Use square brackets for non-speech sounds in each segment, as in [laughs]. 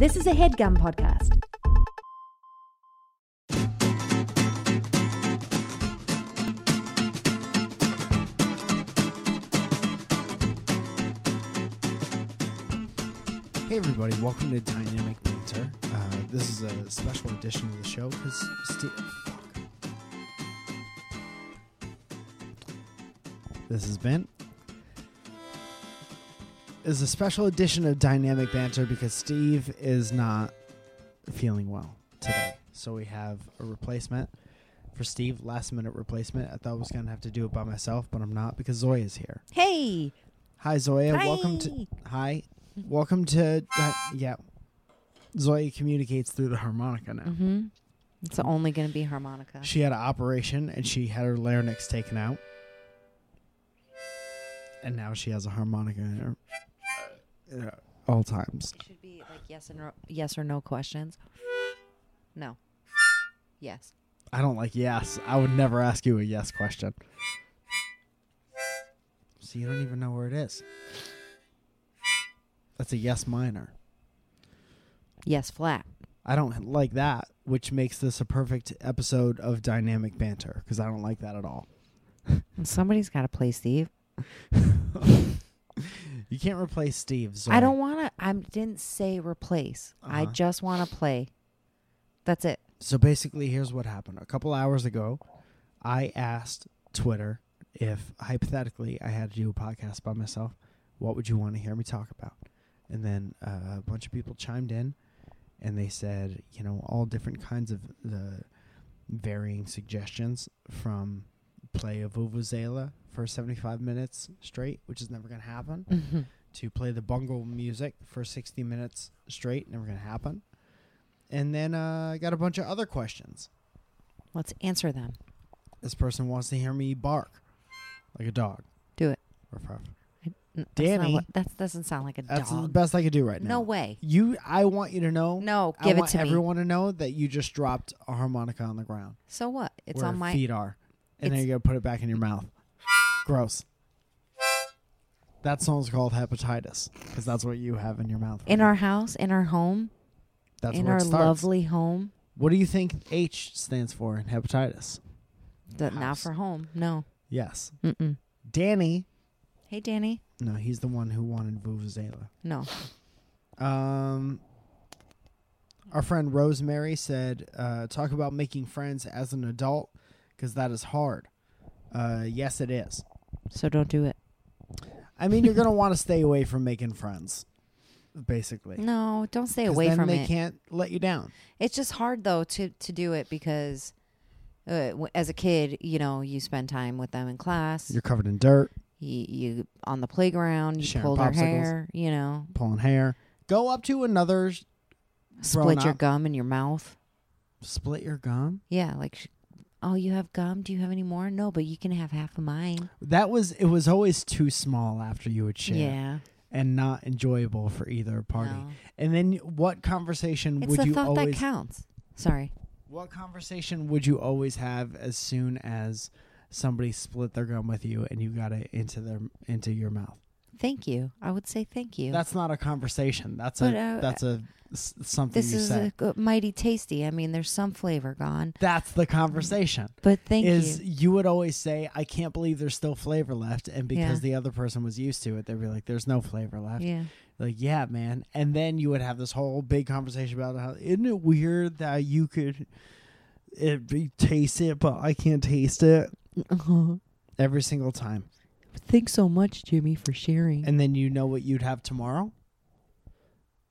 This is a headgum podcast. Hey everybody, welcome to Dynamic Banter. Uh, this is a special edition of the show because Steve. This has been. Is a special edition of Dynamic Banter because Steve is not feeling well today. So we have a replacement for Steve, last minute replacement. I thought I was going to have to do it by myself, but I'm not because Zoja is here. Hey. Hi, Zoja. Welcome to. Hi. Welcome to. Uh, yeah. Zoja communicates through the harmonica now. Mm-hmm. It's only going to be harmonica. She had an operation and she had her larynx taken out. And now she has a harmonica in her uh, all times. It should be like yes and ro- yes or no questions. No. Yes. I don't like yes. I would never ask you a yes question. So you don't even know where it is. That's a yes minor. Yes flat. I don't like that, which makes this a perfect episode of dynamic banter because I don't like that at all. Somebody's got to play Steve. [laughs] You can't replace Steve. I don't want to. I didn't say replace. I Uh-huh. just want to play. That's it. So basically, here's what happened. A couple hours ago, I asked Twitter if hypothetically I had to do a podcast by myself, what would you want to hear me talk about? And then uh, a bunch of people chimed in, and they said, you know, all different kinds of the varying suggestions from play a vuvuzela for 75 minutes straight, which is never going to happen, Mm-hmm. to play the bungle music for 60 minutes straight, never going to happen. And then uh, I got a bunch of other questions. Let's answer them. This person wants to hear me bark like a dog. Do it. Ruff, ruff. N- that's Danny. what- that doesn't sound like a dog. That's the best I could do right now. No way. You, I want you to know. No, I give it want to me. everyone to know that you just dropped a harmonica on the ground. So what? It's where on my. feet are, and then you're gonna put it back in your mouth. Gross. That song's called hepatitis because that's what you have in your mouth. In right our house, in our home, that's in where our it starts. lovely home. What do you think H stands for in hepatitis? That not House. for home. No. Yes, Mm-mm. Danny. Hey, Danny. No, he's the one who wanted vuvuzela. No. Um, our friend Rosemary said, uh, "Talk about making friends as an adult, because that is hard." Uh, yes, it is. So don't do it. I mean, you're gonna [laughs] want to stay away from making friends, basically. No, don't stay away then from they it. can't let you down. It's just hard though to to do it because uh, w- as a kid, you know, you spend time with them in class. You're covered in dirt, you, you on the playground. You Sharing pull their popsicles. hair. You know, pulling hair. Go up to another, split your up. gum in your mouth. split your gum. Yeah, like, sh- oh, you have gum. Do you have any more? No, but you can have half of mine. That was it. Was always too small after you would share, Yeah. and not enjoyable for either party. no. And then, what conversation It's would the you thought always? that counts. Sorry. What conversation would you always have as soon as somebody split their gum with you and you got it into their into your mouth? Thank you. I would say thank you. That's not a conversation. That's But, a uh, that's a s- something this you is say. a, mighty tasty. I mean, there's some flavor gone, that's the conversation. but thank is you. you. would always say, "I can't believe there's still flavor left," and because Yeah. the other person was used to it, they'd be like, "There's no flavor left." Yeah. Like, yeah, man. And then you would have this whole big conversation about how isn't it weird that you could it be, taste it, but I can't taste it [laughs] every single time. Thanks so much, Jimmy, for sharing. And then you know what you'd have tomorrow?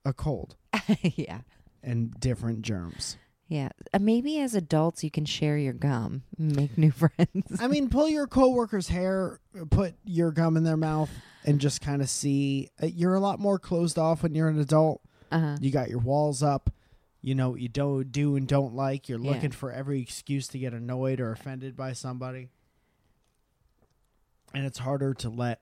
A cold [laughs] yeah. and different germs. Yeah. Uh, maybe as adults, you can share your gum, make new [laughs] friends. I mean, pull your coworker's hair, put your gum in their mouth, and just kind of see. Uh, You're a lot more closed off when you're an adult. Uh-huh. You got your walls up. You know what you don't do and don't like. You're Yeah. looking for every excuse to get annoyed or offended by somebody. And it's harder to let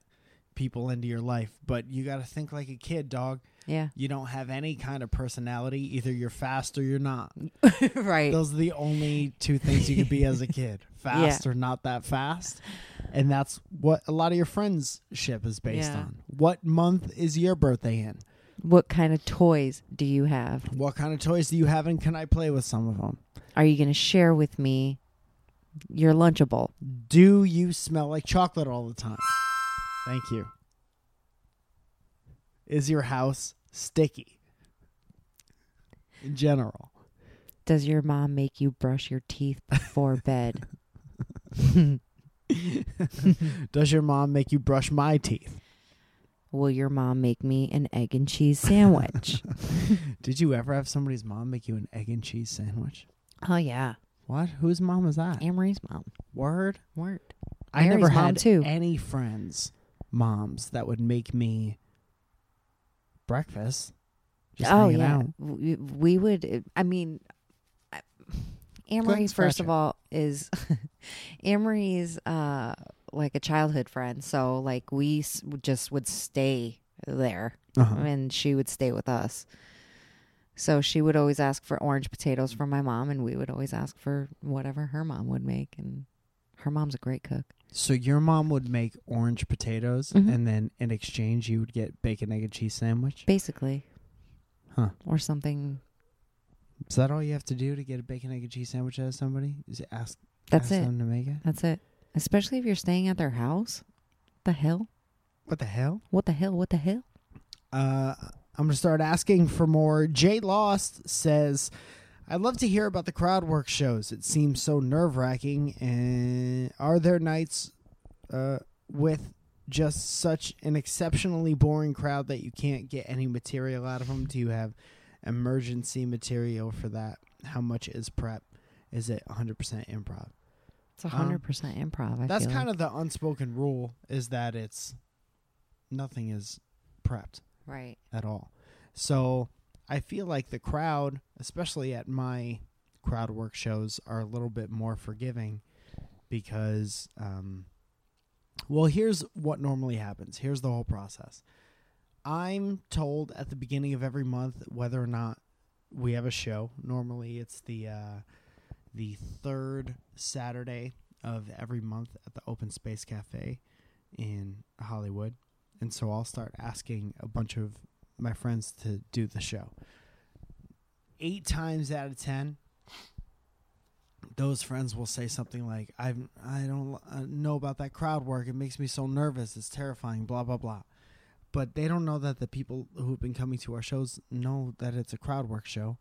people into your life, but you got to think like a kid, dog. Yeah. You don't have any kind of personality. Either you're fast or you're not. [laughs] right. Those are the only two things you could be as a [laughs] kid fast or not that fast. And that's what a lot of your friendship is based Yeah. on. What month is your birthday in? What kind of toys do you have? What kind of toys do you have, and can I play with some of them? Are you going to share with me your Lunchable? Do you smell like chocolate all the time? Thank you. Is your house sticky? In general. Does your mom make you brush your teeth before [laughs] bed? [laughs] Does your mom make you brush my teeth? Will your mom make me an egg and cheese sandwich? [laughs] Did you ever have somebody's mom make you an egg and cheese sandwich? oh yeah, What? Whose mom was that? Amory's mom. Word? Word. I never Mary's mom, had too. any friends, moms that would make me breakfast. Just oh hanging yeah, out. we, we would. I mean, I- Amory first of all is [laughs] Amory's uh like a childhood friend, so like we s- just would stay there, Uh-huh. and she would stay with us. So she would always ask for orange potatoes from my mom, and we would always ask for whatever her mom would make. And her mom's a great cook. So your mom would make orange potatoes, Mhm. and then in exchange you would get bacon, egg, and cheese sandwich. basically. Huh. Or something. Is that all you have to do to get a bacon, egg, and cheese sandwich out of somebody? Is it ask? That's ask it. Them to make it. That's it. Especially if you're staying at their house. The hell? What the hell? What the hell? What the hell? Uh, I'm gonna start asking for more. Jay Lost says, "I'd love to hear about the crowd work shows. It seems so nerve wracking. And are there nights uh, with just such an exceptionally boring crowd that you can't get any material out of them? Do you have emergency material for that? How much is prep? Is it 100% improv? It's a hundred percent improv. I That's kind like. of the unspoken rule: is that it's nothing is prepped right. at all. So I feel like the crowd, especially at my crowd work shows, are a little bit more forgiving because, um, well, here's what normally happens. Here's the whole process. I'm told at the beginning of every month whether or not we have a show. Normally, it's the uh, the third Saturday of every month at the Open Space Cafe in Hollywood, and so I'll start asking a bunch of my friends to do the show. Eight times out of ten, those friends will say something like, "I I don't uh, know about that crowd work. It makes me so nervous. It's terrifying. Blah blah blah." But they don't know that the people who've been coming to our shows know that it's a crowd work show,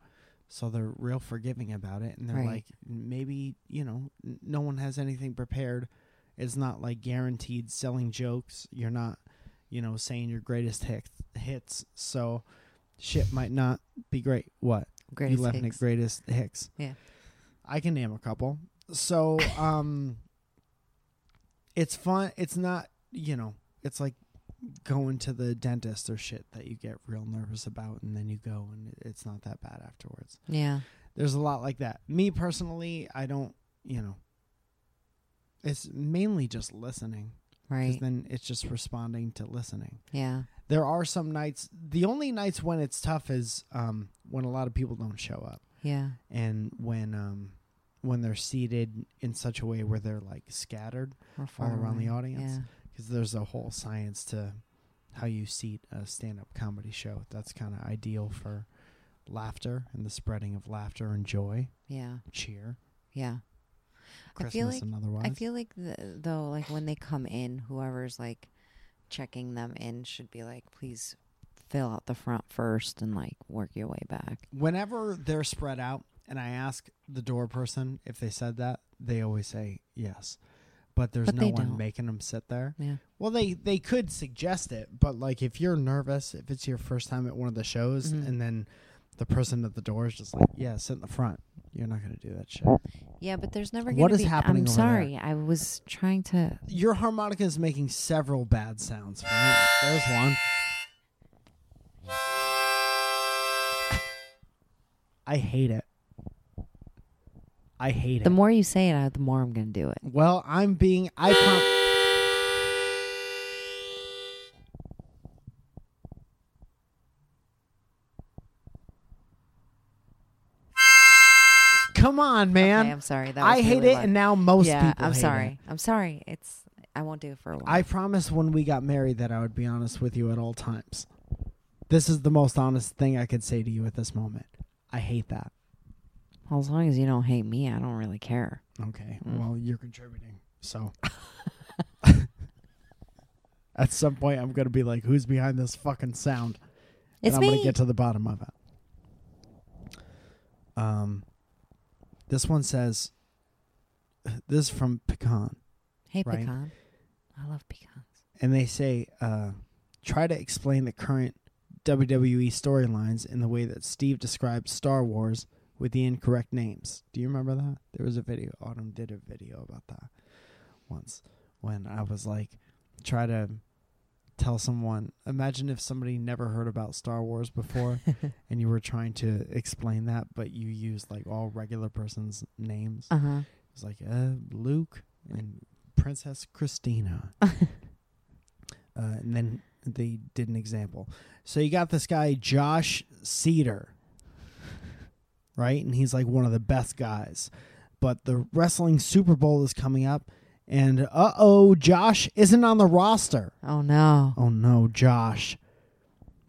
so they're real forgiving about it. And they're Right. like, maybe you know, n- no one has anything prepared. It's not like guaranteed selling jokes. You're not, you know, saying your greatest hits. Hits. So shit might not be great. What? Greatest you left hicks. Greatest hits. Yeah. I can name a couple. So [coughs] um it's fun it's not you know, it's like going to the dentist or shit that you get real nervous about and then you go and it's not that bad afterwards. Yeah. There's a lot like that. Me personally, I don't you know it's mainly just listening. Because Right. then it's just responding to listening Yeah. there are some nights the only nights when it's tough is um when a lot of people don't show up Yeah. and when um when they're seated in such a way where they're like scattered far around the audience. Yeah. because there's a whole science to how you seat a stand-up comedy show that's kind of ideal for laughter and the spreading of laughter and joy Yeah. cheer Yeah. I feel like and otherwise I feel like the, though, like when they come in, whoever's like checking them in should be like, please fill out the front first and like work your way back. whenever they're spread out and I ask the door person if they said that, they always say yes. But there's But no one don't. making them sit there. Yeah. Well, they they could suggest it, but like if you're nervous, if it's your first time at one of the shows, Mhm. and then the person at the door is just like, "Yeah, sit in the front," you're not gonna do that shit. Yeah, but there's never going to is be. happening I'm over there? sorry. I was trying to. Your harmonica is making several bad sounds. For me. There's one. [laughs] I hate it. I hate it. The it. more you say it, I- the more I'm going to do it. Well, I'm being I Come on, man. Okay, I'm sorry. That was I hate really it loud. and now most yeah, people I'm hate sorry. it. I'm sorry. It's. I won't do it for a while. I promised when we got married that I would be honest with you at all times. This is the most honest thing I could say to you at this moment. I hate that. Well, as long as you don't hate me, I don't really care. Okay. Mm. Well, you're contributing. So [laughs] [laughs] at some point I'm going to be like who's behind this fucking sound? It's and I'm going me. to get to the bottom of it. Um this one says [sighs] this is from Pecan hey, right. pecan. I love pecans. and they say uh try to explain the current WWE storylines in the way that Steve described Star Wars with the incorrect names. Do you remember that? There was a video. Autumn did a video about that once when I was like, try to tell someone. Imagine if somebody never heard about Star Wars before [laughs] and you were trying to explain that, but you used like all regular person's names. Uh huh. It's like uh, Luke and Princess Christina. [laughs] uh, and then they did an example. So you got this guy, Josh Cedar, right? And he's like one of the best guys. But the Wrestling Super Bowl is coming up. And uh oh, Josh isn't on the roster. Oh no. Oh no, Josh.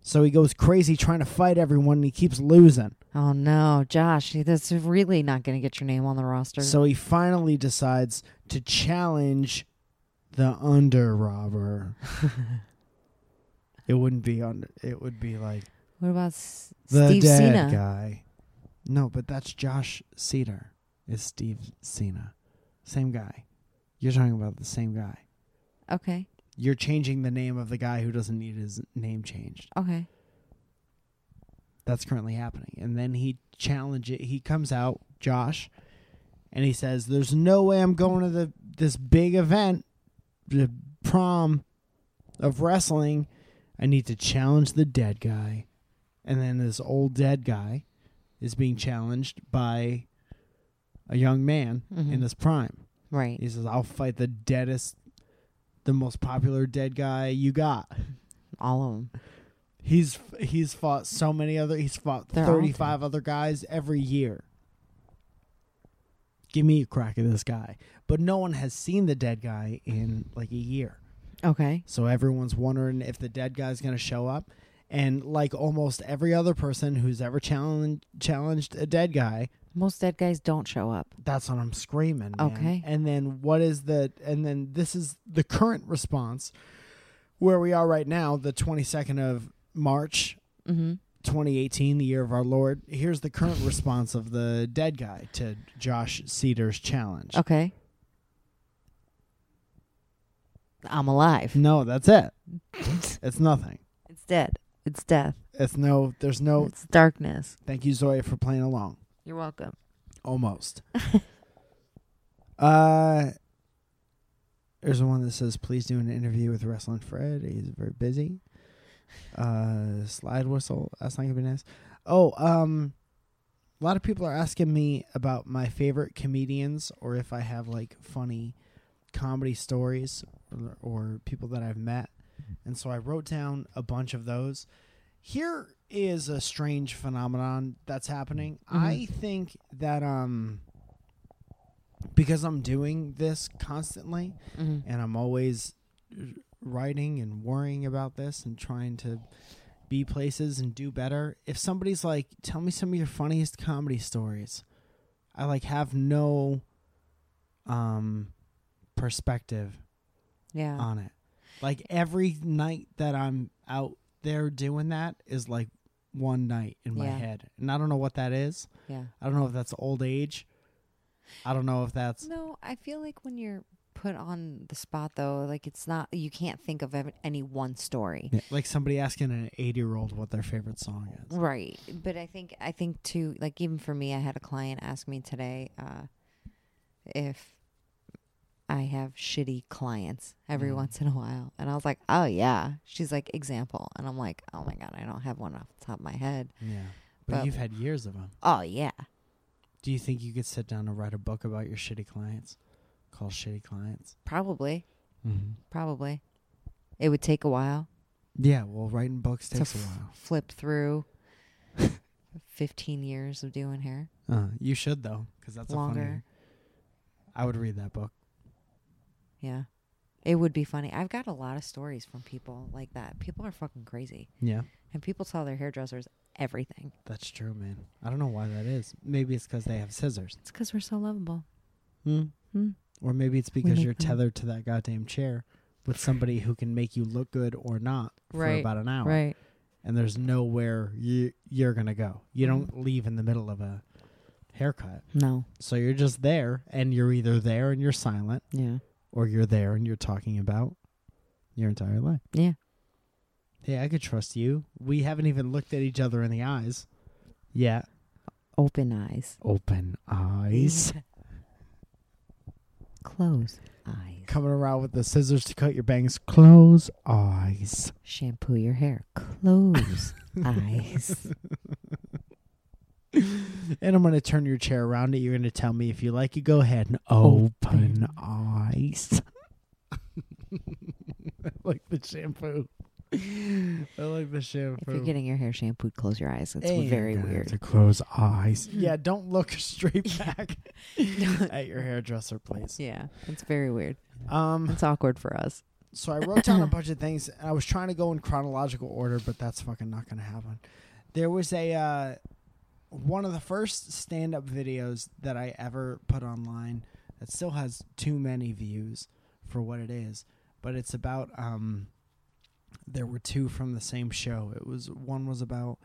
So he goes crazy trying to fight everyone and he keeps losing. Oh no, Josh. That's really not going to get your name on the roster. So he finally decides to challenge the under robber. [laughs] it wouldn't be under. It would be like what about S- the Steve dead Cena? guy. No, but that's Josh Cedar. Is Steve Cena, same guy? You're talking about the same guy. Okay. You're changing the name of the guy who doesn't need his name changed. Okay. That's currently happening. And then he challenges it. He comes out, Josh, and he says, "There's no way I'm going to the this big event, the prom of wrestling. I need to challenge the dead guy." And then this old dead guy is being challenged by a young man Mhm. in his prime. Right. He says, "I'll fight the deadest, the most popular dead guy you got." All of them. He's he's fought so many other. He's fought They're thirty five other guys every year. Give me a crack at this guy, but no one has seen the dead guy in like a year. Okay. So everyone's wondering if the dead guy's going to show up. And like almost every other person who's ever challenged challenged a dead guy, Most dead guys don't show up. that's what I'm screaming. man. Okay. And then what is the and then this is the current response where we are right now, the 22nd of March Mm-hmm. 2018, the year of our Lord. Here's the current response of the dead guy to Josh Cedar's challenge. Okay. I'm alive. No, that's it. [laughs] it's nothing. It's dead. It's death. It's no. There's no. It's darkness. Thank you, Zoja, for playing along. You're welcome. Almost. [laughs] uh, there's one that says, "Please do an interview with Wrestling Fred. He's very busy." Uh, slide whistle. That's not gonna be nice. Oh, um, a lot of people are asking me about my favorite comedians or if I have like funny comedy stories or, or people that I've met, and so I wrote down a bunch of those. Here is a strange phenomenon that's happening. Mhm. I think that um because I'm doing this constantly Mm-hmm. and I'm always writing and worrying about this and trying to be places and do better. If somebody's like, "Tell me some of your funniest comedy stories," I like have no um perspective Yeah. on it. Like every night that I'm out there doing that is like one night in my Yeah. head. And I don't know what that is. yeah. I don't know if that's old age. I don't know if that's No, I feel like when you're put on the spot though, like it's not you can't think of any one story. like somebody asking an 80-year-old what their favorite song is. Right. But I think I think too like even for me I had a client ask me today uh if I have shitty clients every Mm. once in a while. And I was like, "Oh yeah." She's like, "Example." And I'm like, "Oh my god, I don't have one off the top of my head." Yeah. But, But- you've had years of them. Oh yeah. Do you think you could sit down and write a book about your shitty clients? Called Shitty Clients? Probably. Mm-hmm. Probably. It would take a while Yeah, well, writing books takes a f- while. flip through 15 years of doing hair. Uh, you should, though, because that's a funny... Longer. I would read that book. Yeah. It would be funny. I've got a lot of stories from people like that. People are fucking crazy. Yeah. And people tell their hairdressers everything. That's true, man. I don't know why that is. Maybe it's because they have scissors. It's because we're so lovable. Hmm. Hmm. Or maybe it's because you're them- tethered to that goddamn chair with somebody who can make you look good or not for Right, about an hour. Right. And there's nowhere you, you're going to go. You Mm. don't leave in the middle of a haircut. No. So you're just there, and you're either there and you're silent, Yeah. Or you're there and you're talking about your entire life. Yeah. Hey, I could trust you. We haven't even looked at each other in the eyes yet. Open eyes. Open eyes. Close eyes. Coming around with the scissors to cut your bangs. Close eyes. Shampoo your hair. Close [laughs] eyes. [laughs] And I'm going to turn your chair around and you're going to tell me if you like it. Go ahead and open, Open. eyes. [laughs] I like the shampoo. I like the shampoo. If you're getting your hair shampooed, close your eyes. It's And very you're gonna have weird. To close eyes. [laughs] Yeah, don't look straight back at your hairdresser, please. Yeah, it's very weird. Um, It's awkward for us. so I wrote down a bunch of things. And I was trying to go in chronological order, but that's fucking not going to happen. There was a uh, one of the first stand-up videos that I ever put online that still has too many views for what it is, but it's about um. There were two from the same show. It was one was about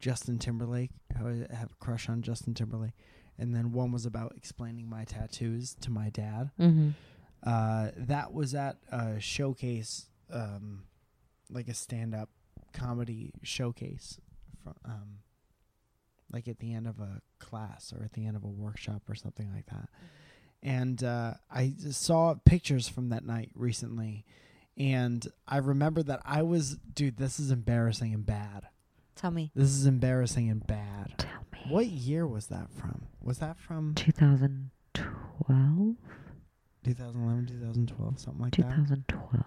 Justin Timberlake. How I have a crush on Justin Timberlake, and then one was about explaining my tattoos to my dad. Mm-hmm. Uh, that was at a showcase, um, like a stand-up comedy showcase, from um, like at the end of a class or at the end of a workshop or something like that. And uh, I saw pictures from that night recently, and I remember that I was, dude, this is embarrassing and bad. Tell me. This is embarrassing and bad. Tell me. What year was that from? Was that from 2012? 2011, 2012, something like that? 2012.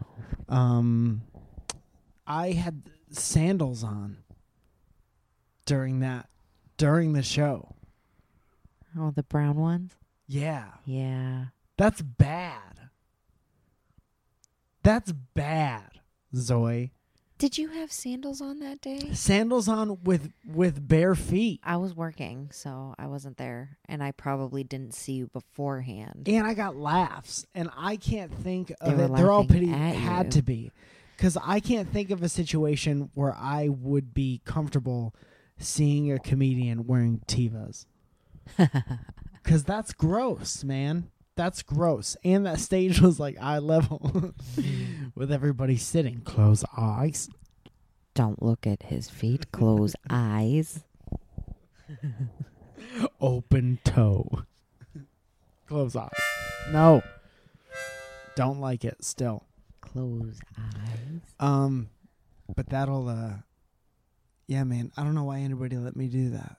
um I had sandals on during that during the show. Oh, the brown ones? Yeah. Yeah. That's bad. That's bad, Zoe. Did you have sandals on that day? Sandals on with with bare feet. I was working, so I wasn't there, and I probably didn't see you beforehand. And I got laughs and I can't think They of were it. They're all laughing pretty at had you. to be. Cuz I can't think of a situation where I would be comfortable seeing a comedian wearing Tevas. [laughs] Cause that's gross, man. That's gross. And that stage was like eye level [laughs] with everybody sitting. Close eyes. Don't look at his feet. Close [laughs] eyes. Open toe. Close eyes. No. Don't like it still. Close eyes. Um but that'll uh yeah, man. I don't know why anybody let me do that.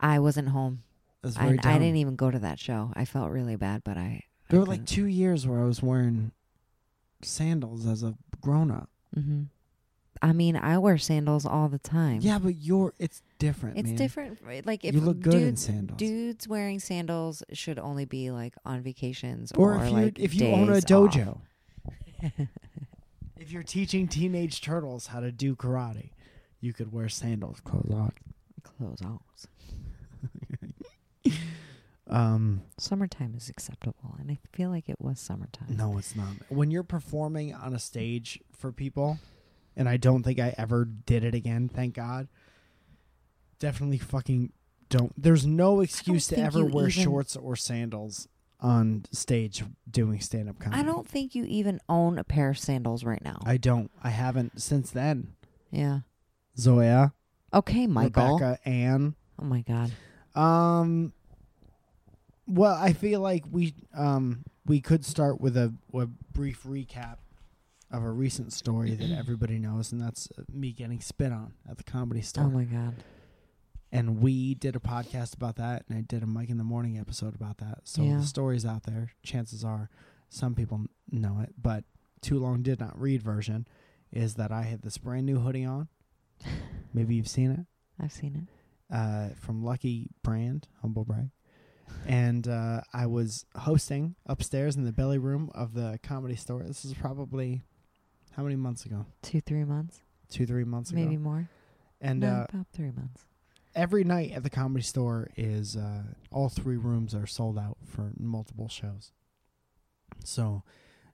I wasn't home. That's I, very I dumb. didn't even go to that show. I felt really bad, but I. There were like two years where I was wearing sandals as a grown up. hmm I mean, I wear sandals all the time. Yeah, but you're it's different. It's man. different. Like if you look good in dudes, sandals. dudes wearing sandals should only be like on vacations or or, if you like if you own a dojo. [laughs] if you're teaching teenage turtles how to do karate, you could wear sandals. Close on. Close eyes. Um, Summertime is acceptable, and I feel like it was summertime. no, it's not. When you're performing on a stage for people, and I don't think I ever did it again. Thank God. Definitely fucking don't. There's no excuse to ever wear even- shorts or sandals on stage doing stand up comedy. I don't think you even own a pair of sandals right now. I don't. I haven't since then. yeah. Zoja, Okay, Michael. Rebecca, Ann. Oh my God. Um. Well, I feel like we um we could start with a, a brief recap of a recent story that [clears throat] everybody knows, and that's uh, me getting spit on at the comedy store. Oh my God. and we did a podcast about that, and I did a Mike in the Morning episode about that. So Yeah. the story's out there. Chances are, some people know it, but too long did not read version is that I had this brand new hoodie on. [laughs] Maybe you've seen it I've seen it. uh, from Lucky Brand, humble brag. And uh, I was hosting upstairs in the belly room of the comedy store. This is probably how many months ago? Two, three months, Two, three months ago. maybe more. And No, uh, about three months. every night at the comedy store is uh, all three rooms are sold out for multiple shows. So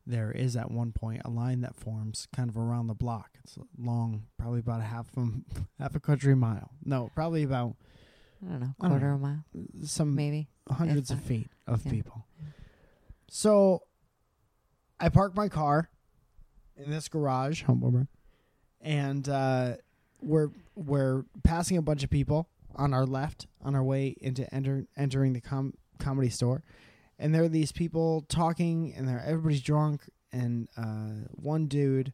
there is at one point a line that forms kind of around the block. It's long, probably about a half a, [laughs] half a country mile. No, probably about I don't know, quarter of a mile, some maybe. hundreds of feet of Yeah. people. So I park my car in this garage, humble and uh, we're we're passing a bunch of people on our left on our way into enter, entering the com- comedy store, and there are these people talking, and there everybody's drunk, and uh, one dude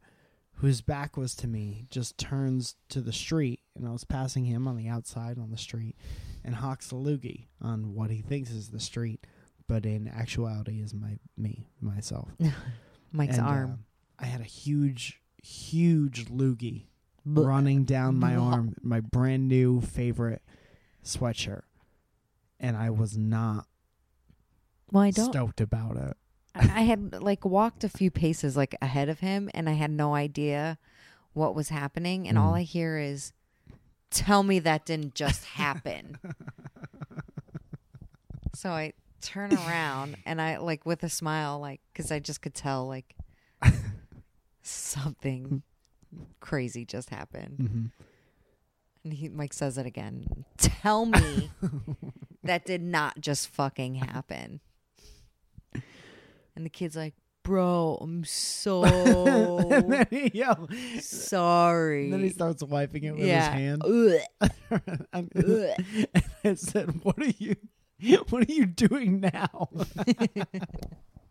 whose back was to me just turns to the street, and I was passing him on the outside on the street, and hawks a loogie on what he thinks is the street, but in actuality is my me myself. [laughs] Mike's And, uh, arm. I had a huge, huge loogie running down my Blah. arm, my brand new favorite sweatshirt, and I was not Well, I don't. stoked about it. I had like walked a few paces like ahead of him, and I had no idea what was happening. And all Mm. I hear is, "Tell me that didn't just happen." [laughs] so I turn around and I like with a smile, like because I just could tell like something crazy just happened. hmm And he Mike says it again. Tell me that did not just fucking happen. And the kid's like, "Bro, I'm [laughs] and so then he, sorry." and then he starts wiping it with yeah. his hand. Ugh. [laughs] and Ugh. I said, "What are you? What are you doing now?"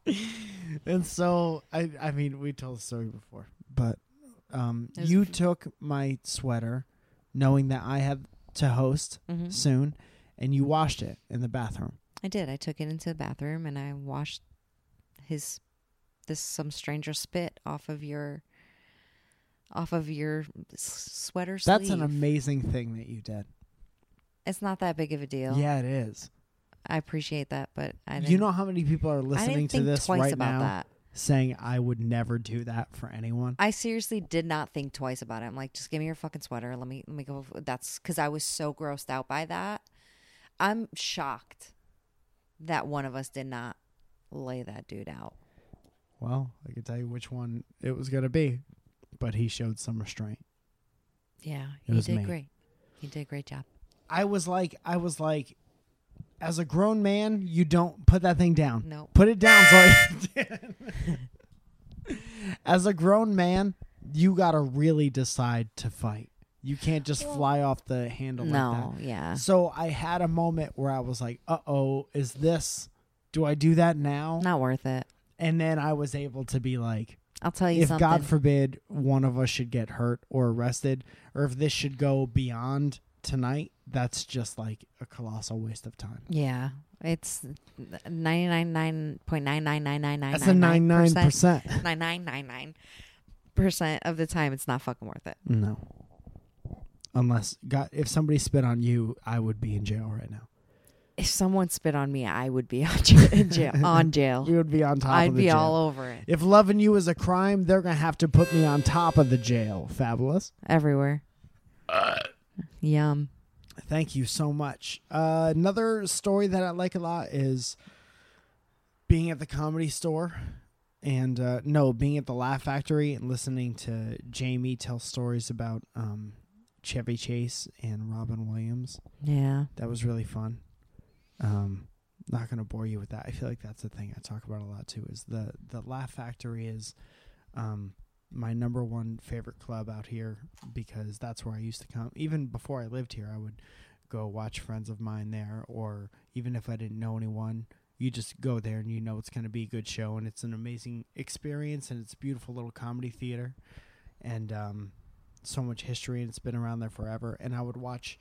[laughs] and so I, I mean, we told the story before, but um, you took my sweater, knowing that I had to host Mhm. soon, and you washed it in the bathroom. I did. I took it into the bathroom and I washed his this some stranger spit off of your off of your s- sweater sleeve. That's an amazing thing that you did. it's not that big of a deal. Yeah, it is. I appreciate that, but I didn't, You know how many people are listening to think this twice right about now that. saying I would never do that for anyone? I seriously did not think twice about it. I'm like, just give me your fucking sweater. Let me let me go. That's because I was so grossed out by that. I'm shocked that one of us did not lay that dude out. Well, I can tell you which one it was going to be, but he showed some restraint. Yeah, It he did me. great. He did a great job. I was like, I was like, as a grown man, you don't put that thing down. No, Put it down. So [laughs] as a grown man, you got to really decide to fight. You can't just Well, fly off the handle like that. no, yeah. So I had a moment where I was like, "Uh oh, is this? Do I do that now?" Not worth it. And then I was able to be like, I'll tell you if something. God forbid one of us should get hurt or arrested, or if this should go beyond tonight, that's just like a colossal waste of time. yeah, it's ninety nine nine point nine nine nine nine nine. That's a nine nine percent. Nine nine nine nine percent of the time, it's not fucking worth it. No, unless God, if somebody spit on you, I would be in jail right now. If someone spit on me, I would be [laughs] on jail. in jail on [laughs] jail. We would be on top. I'd of the be jail. all over it If loving you is a crime, they're gonna have to put me on top of the jail. Fabulous. everywhere. Yum. Thank you so much. Uh, another story that I like a lot is being at the comedy store and uh, no, being at the Laugh Factory and listening to Jamie tell stories about um, Chevy Chase and Robin Williams. Yeah. That was really fun. Um, not gonna bore you with that. I feel like that's the thing I talk about a lot too. Is the the Laugh Factory is um, my number one favorite club out here because that's where I used to come. Even before I lived here, I would go watch friends of mine there, or even if I didn't know anyone, you just go there and you know it's going to be a good show, and it's an amazing experience, and it's a beautiful little comedy theater, and um, so much history, and it's been around there forever. And I would watch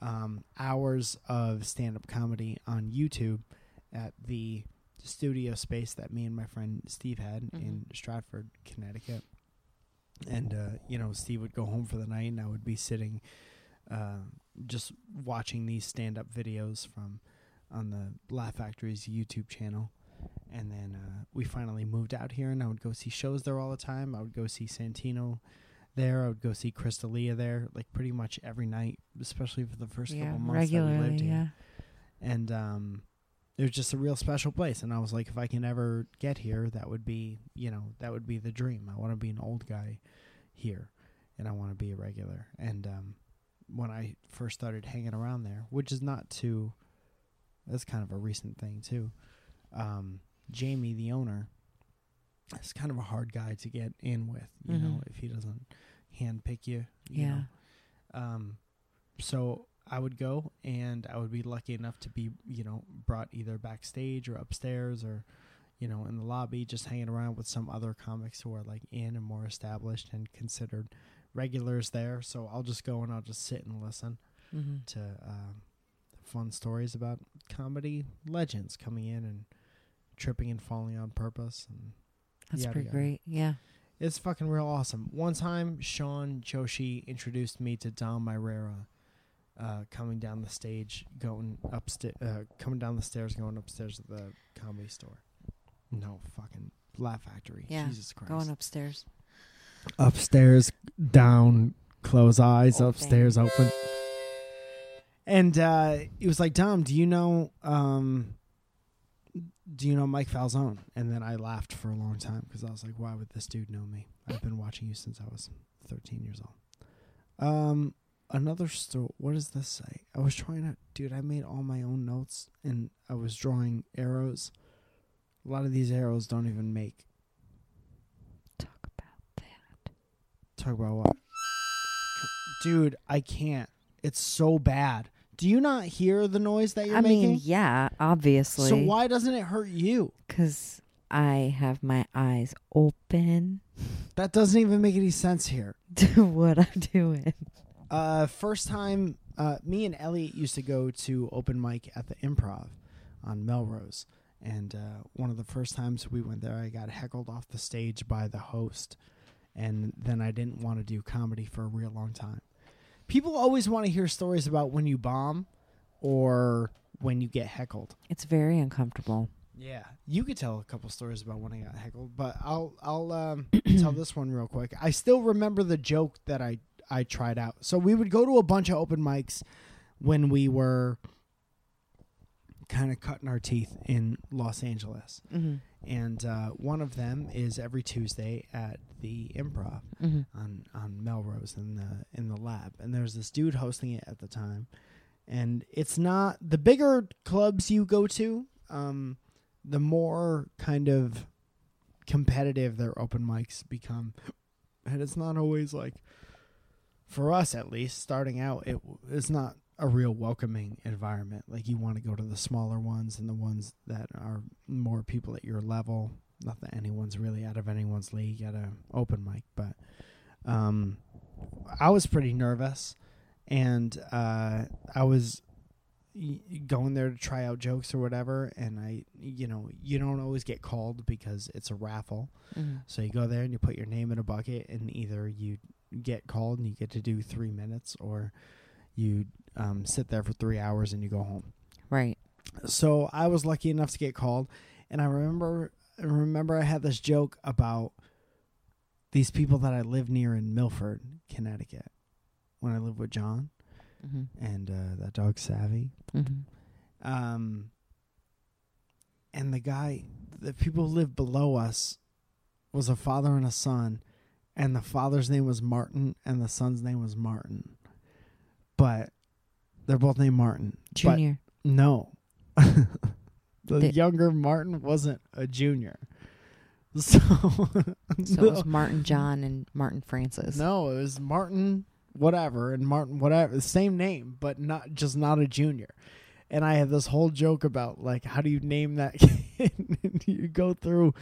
um, hours of stand-up comedy on YouTube at the studio space that me and my friend Steve had in Stratford, Connecticut. And uh, you know, Steve would go home for the night, and I would be sitting, uh, just watching these stand-up videos from on the Laugh Factory's YouTube channel. And then uh, we finally moved out here, and I would go see shows there all the time. I would go see Santino there. I would go see Chris D'Elia there, like pretty much every night, especially for the first yeah, couple months that we regularly. lived here. Yeah. And um, it was just a real special place. And I was like, if I can ever get here, that would be, you know, that would be the dream. I want to be an old guy here, and I want to be a regular. And um, when I first started hanging around there, which is not too, that's kind of a recent thing too. Um, Jamie, the owner, is kind of a hard guy to get in with, you know, Mhm. if he doesn't hand pick you. you Yeah. know. Um, so I would go, and I would be lucky enough to be, you know, brought either backstage or upstairs or, you know, in the lobby, just hanging around with some other comics who are like in and more established and considered regulars there. So I'll just go and I'll just sit and listen Mm-hmm. to um, fun stories about comedy legends coming in and tripping and falling on purpose and That's pretty yada. great. Yeah. It's fucking real awesome. One time, Sean Joshi introduced me to Dom Irrera, uh, coming down the stage, going upstairs, uh, coming down the stairs, going upstairs to the comedy store. No fucking Laugh Factory. Yeah, Jesus Christ. Going upstairs. upstairs, down, close eyes, upstairs, open. And uh, it was like, Dom, do you know, um, do you know Mike Falzone? And then I laughed for a long time because I was like, why would this dude know me? I've been watching you since I was 13 years old. Um, another story. What does this say? I was trying to, dude. I made all my own notes and I was drawing arrows. A lot of these arrows don't even make. Talk about that. Talk about what? Dude, I can't. It's so bad. Do you not hear the noise that you're I making? mean, yeah, obviously. so why doesn't it hurt you? Because I have my eyes open [laughs] That doesn't even make any sense here. [laughs] to what I'm doing. Uh, first time, uh, me and Elliot used to go to open mic at the Improv on Melrose, and uh, one of the first times we went there, I got heckled off the stage by the host, and then I didn't want to do comedy for a real long time. People always want to hear stories about when you bomb or when you get heckled. It's very uncomfortable. Yeah, you could tell a couple stories about when I got heckled, but I'll I'll um, [clears throat] tell this one real quick. I still remember the joke that I I tried out. So we would go to a bunch of open mics when we were kind of cutting our teeth in Los Angeles, Mm-hmm. and uh, one of them is every Tuesday at the Improv Mm-hmm. on on Melrose in the in the lab, and there's this dude hosting it at the time, and it's not the bigger clubs you go to, um, the more kind of competitive their open mics become, and it's not always like, for us at least, starting out, it it's not a real welcoming environment. Like you want to go to the smaller ones and the ones that are more people at your level. Not that anyone's really out of anyone's league at a open mic, but um, I was pretty nervous, and uh, I was going there to try out jokes or whatever. And I, you know, you don't always get called because it's a raffle. Mm-hmm. So you go there and you put your name in a bucket, and either you get called and you get to do three minutes, or you um, sit there for three hours and you go home. Right. So I was lucky enough to get called, and I remember I remember I had this joke about these people that I live near in Milford, Connecticut, when I lived with John Mm-hmm. and uh, that dog Savvy. Mm-hmm. Um, and the guy, the people who lived below us, was a father and a son, and the father's name was Martin, and the son's name was Martin, but they're both named Martin. Junior. no. [laughs] the They- younger Martin wasn't a junior. [laughs] So, so it was Martin John and Martin Francis. no, it was Martin whatever and Martin whatever, the same name, but not just not a junior. And I had this whole joke about like how do you name that [laughs] kid? [laughs] you go through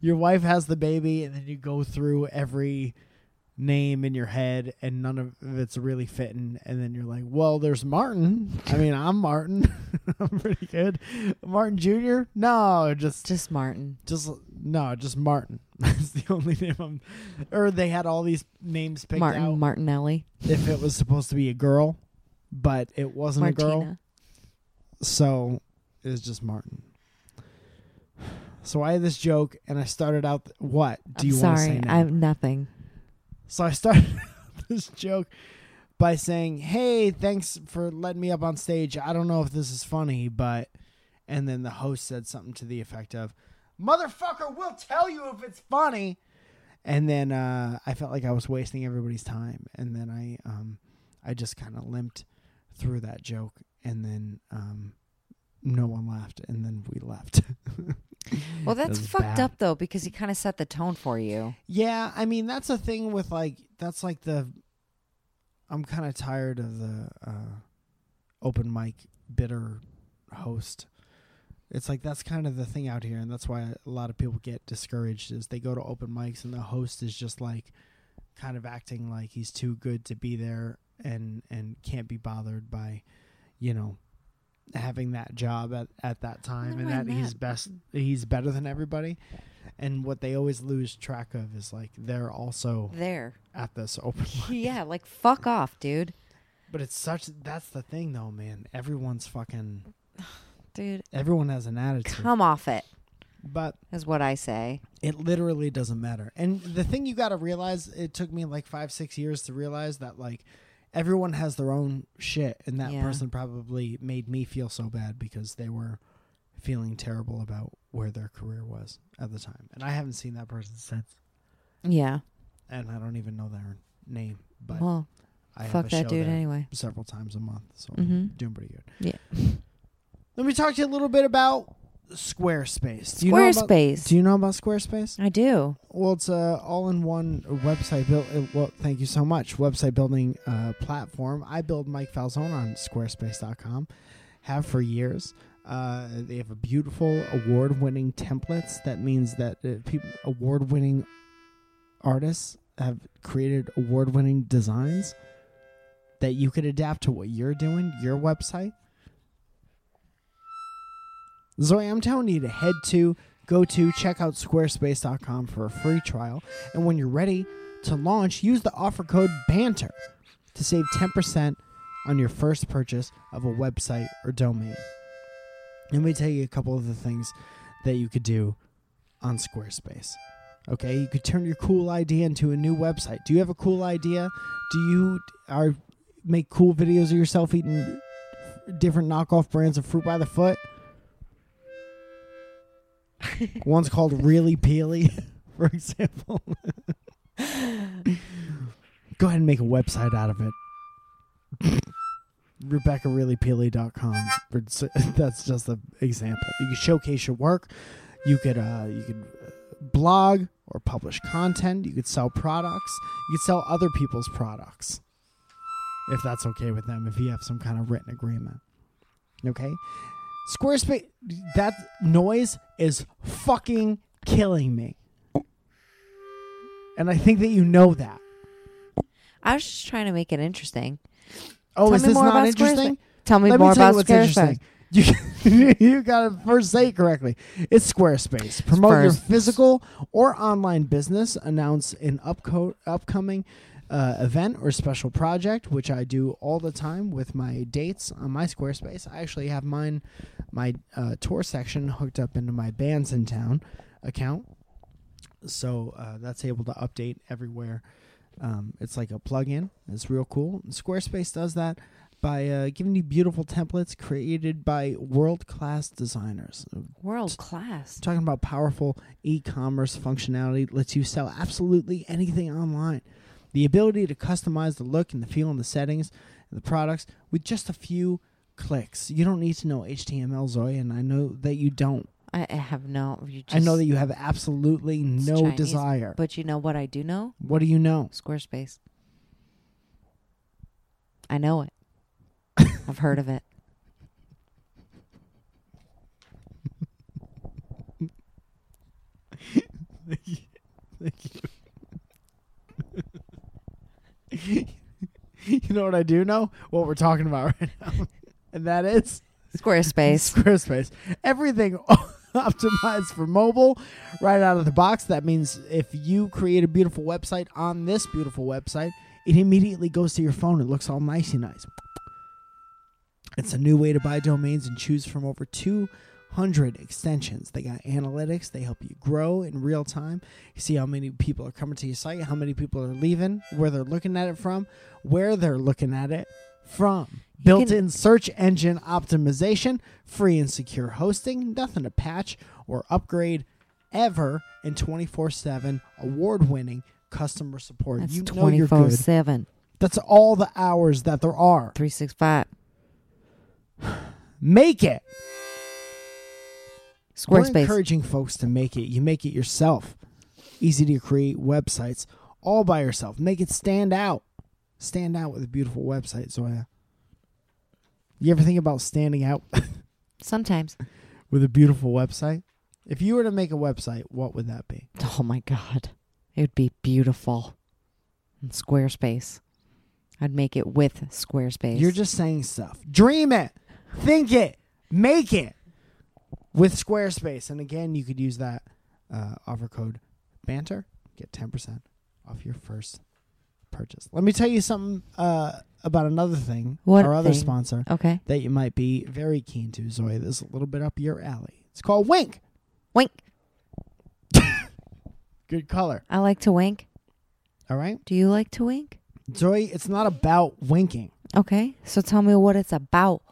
your wife has the baby and then you go through every name in your head and none of it's really fitting and then you're like, "Well, there's Martin. I mean, I'm Martin. [laughs] I'm pretty good. Martin Jr.? No, just Just Martin. just no, just Martin. [laughs] That's the only name I'm. Or they had all these names picked Martin out Martinelli. if it was supposed to be a girl, but it wasn't a girl, so it was just Martin. So I had this joke, and I started out. what do I'm you want to say sorry. now? I have nothing. So I started [laughs] this joke by saying, "Hey, thanks for letting me up on stage. I don't know if this is funny, but." And then the host said something to the effect of, "Motherfucker, we'll tell you if it's funny." And then uh, I felt like I was wasting everybody's time, and then I um, I just kind of limped through that joke, and then um, no one laughed, and then we left. [laughs] Well, that's was fucked bad. up though because he kind of set the tone for you. Yeah, I mean that's the thing with like that's like the I'm kind of tired of the uh open mic bitter host. It's like that's kind of the thing out here and that's why a lot of people get discouraged is they go to open mics and the host is just like kind of acting like he's too good to be there and and can't be bothered by you know having that job at, at that time and Never that he's best he's better than everybody and what they always lose track of is like they're also There. at this open [laughs] yeah, like fuck off, dude. But it's such that's the thing though, man. Everyone's fucking [sighs] Dude, everyone has an attitude. come off it. But Is what I say. it literally doesn't matter. And the thing you got to realize, it took me like 5 6 years to realize that like everyone has their own shit and that Yeah. person probably made me feel so bad because they were feeling terrible about where their career was at the time. And I haven't seen that person since. Yeah. And I don't even know their name, but well, I have fuck that dude anyway. several times a month, so mm-hmm. doing pretty good. Yeah. Let me talk to you a little bit about Squarespace. Do you know about, Squarespace. do you know about Squarespace? I do. Well, it's a all-in-one website build. uh, Well, thank you so much. Website building uh, platform. I build Mike Falzone on Squarespace.com. Have for years. Uh, they have a beautiful award-winning templates. That means that uh, people award-winning artists have created award-winning designs that you could adapt to what you're doing, your website. Zoe, I'm telling you to head to, go to, check out squarespace.com for a free trial. And when you're ready to launch, use the offer code BANTER to save 10% on your first purchase of a website or domain. Let me tell you a couple of the things that you could do on Squarespace. Okay, you could turn your cool idea into a new website. Do you have a cool idea? Do you are make cool videos of yourself eating different knockoff brands of fruit by the foot? One's called Really Peely, [laughs] for example. [laughs] Go ahead and make a website out of it. [laughs] RebeccaReallyPeely.com. That's just an example. You can showcase your work. You could uh, you could uh, blog or publish content. You could sell products. You could sell other people's products, if that's okay with them. If you have some kind of written agreement, okay. Squarespace. That noise is fucking killing me, and I think that you know that. I was just trying to make it interesting. Oh, Tell is this not interesting? Tell me Let more me tell about you what's Squarespace. interesting. [laughs] You you got to first say it correctly. It's Squarespace. Promote your physical or online business. Announce an upco- upcoming uh, event or special project, which I do all the time with my dates on my Squarespace. I actually have mine, my uh, tour section hooked up into my Bandsintown account, so uh, that's able to update everywhere. Um, it's like a plug-in. It's real cool. Squarespace does that by uh, giving you beautiful templates created by world-class designers. World class. Talking about powerful e-commerce functionality lets you sell absolutely anything online. The ability to customize the look and the feel and the settings and the products with just a few clicks. You don't need to know HTML, Zoe, and I know that you don't. I, have no. You just, I know that you have absolutely no Chinese, desire. But you know what I do know? what do you know? Squarespace. I know it. [laughs] I've heard of it. [laughs] Thank you. Thank you [laughs] know what I do know? What we're talking about right now. [laughs] and that is Squarespace. [laughs] Squarespace. Everything optimized for mobile right out of the box. That means if you create a beautiful website on this beautiful website, it immediately goes to your phone. It looks all nicey nice. It's a new way to buy domains and choose from over 2 extensions. They got analytics. They help you grow in real time. You see how many people are coming to your site, how many people are leaving, where they're looking at it from, where they're looking at it from. Built in search engine optimization, free and secure hosting, nothing to patch or upgrade ever, and 24 7 award winning customer support. That's you know you're 24 good. 7, That's all the hours that there are. 365. [sighs] Make it. We're Squarespace. encouraging folks to make it. You make it yourself. Easy to create websites all by yourself. Make it stand out. Stand out with a beautiful website, Zoya. You ever think about standing out [laughs] Sometimes. with a beautiful website? If you were to make a website, what would that be? Oh my God. It would be beautiful. And Squarespace. I'd make it with Squarespace. You're just saying stuff. Dream it. Think it. Make it with Squarespace. And again, you could use that uh, offer code BANTER. Get 10% off your first purchase. Let me tell you something uh, about another thing, What our other thing? sponsor, okay. that you might be very keen to, Zoe. This is a little bit up your alley. It's called Winc. Wink. [laughs] Good color. I like to wink. All right? Do you like to wink? Zoe, it's not about winking. Okay. So tell me what it's about.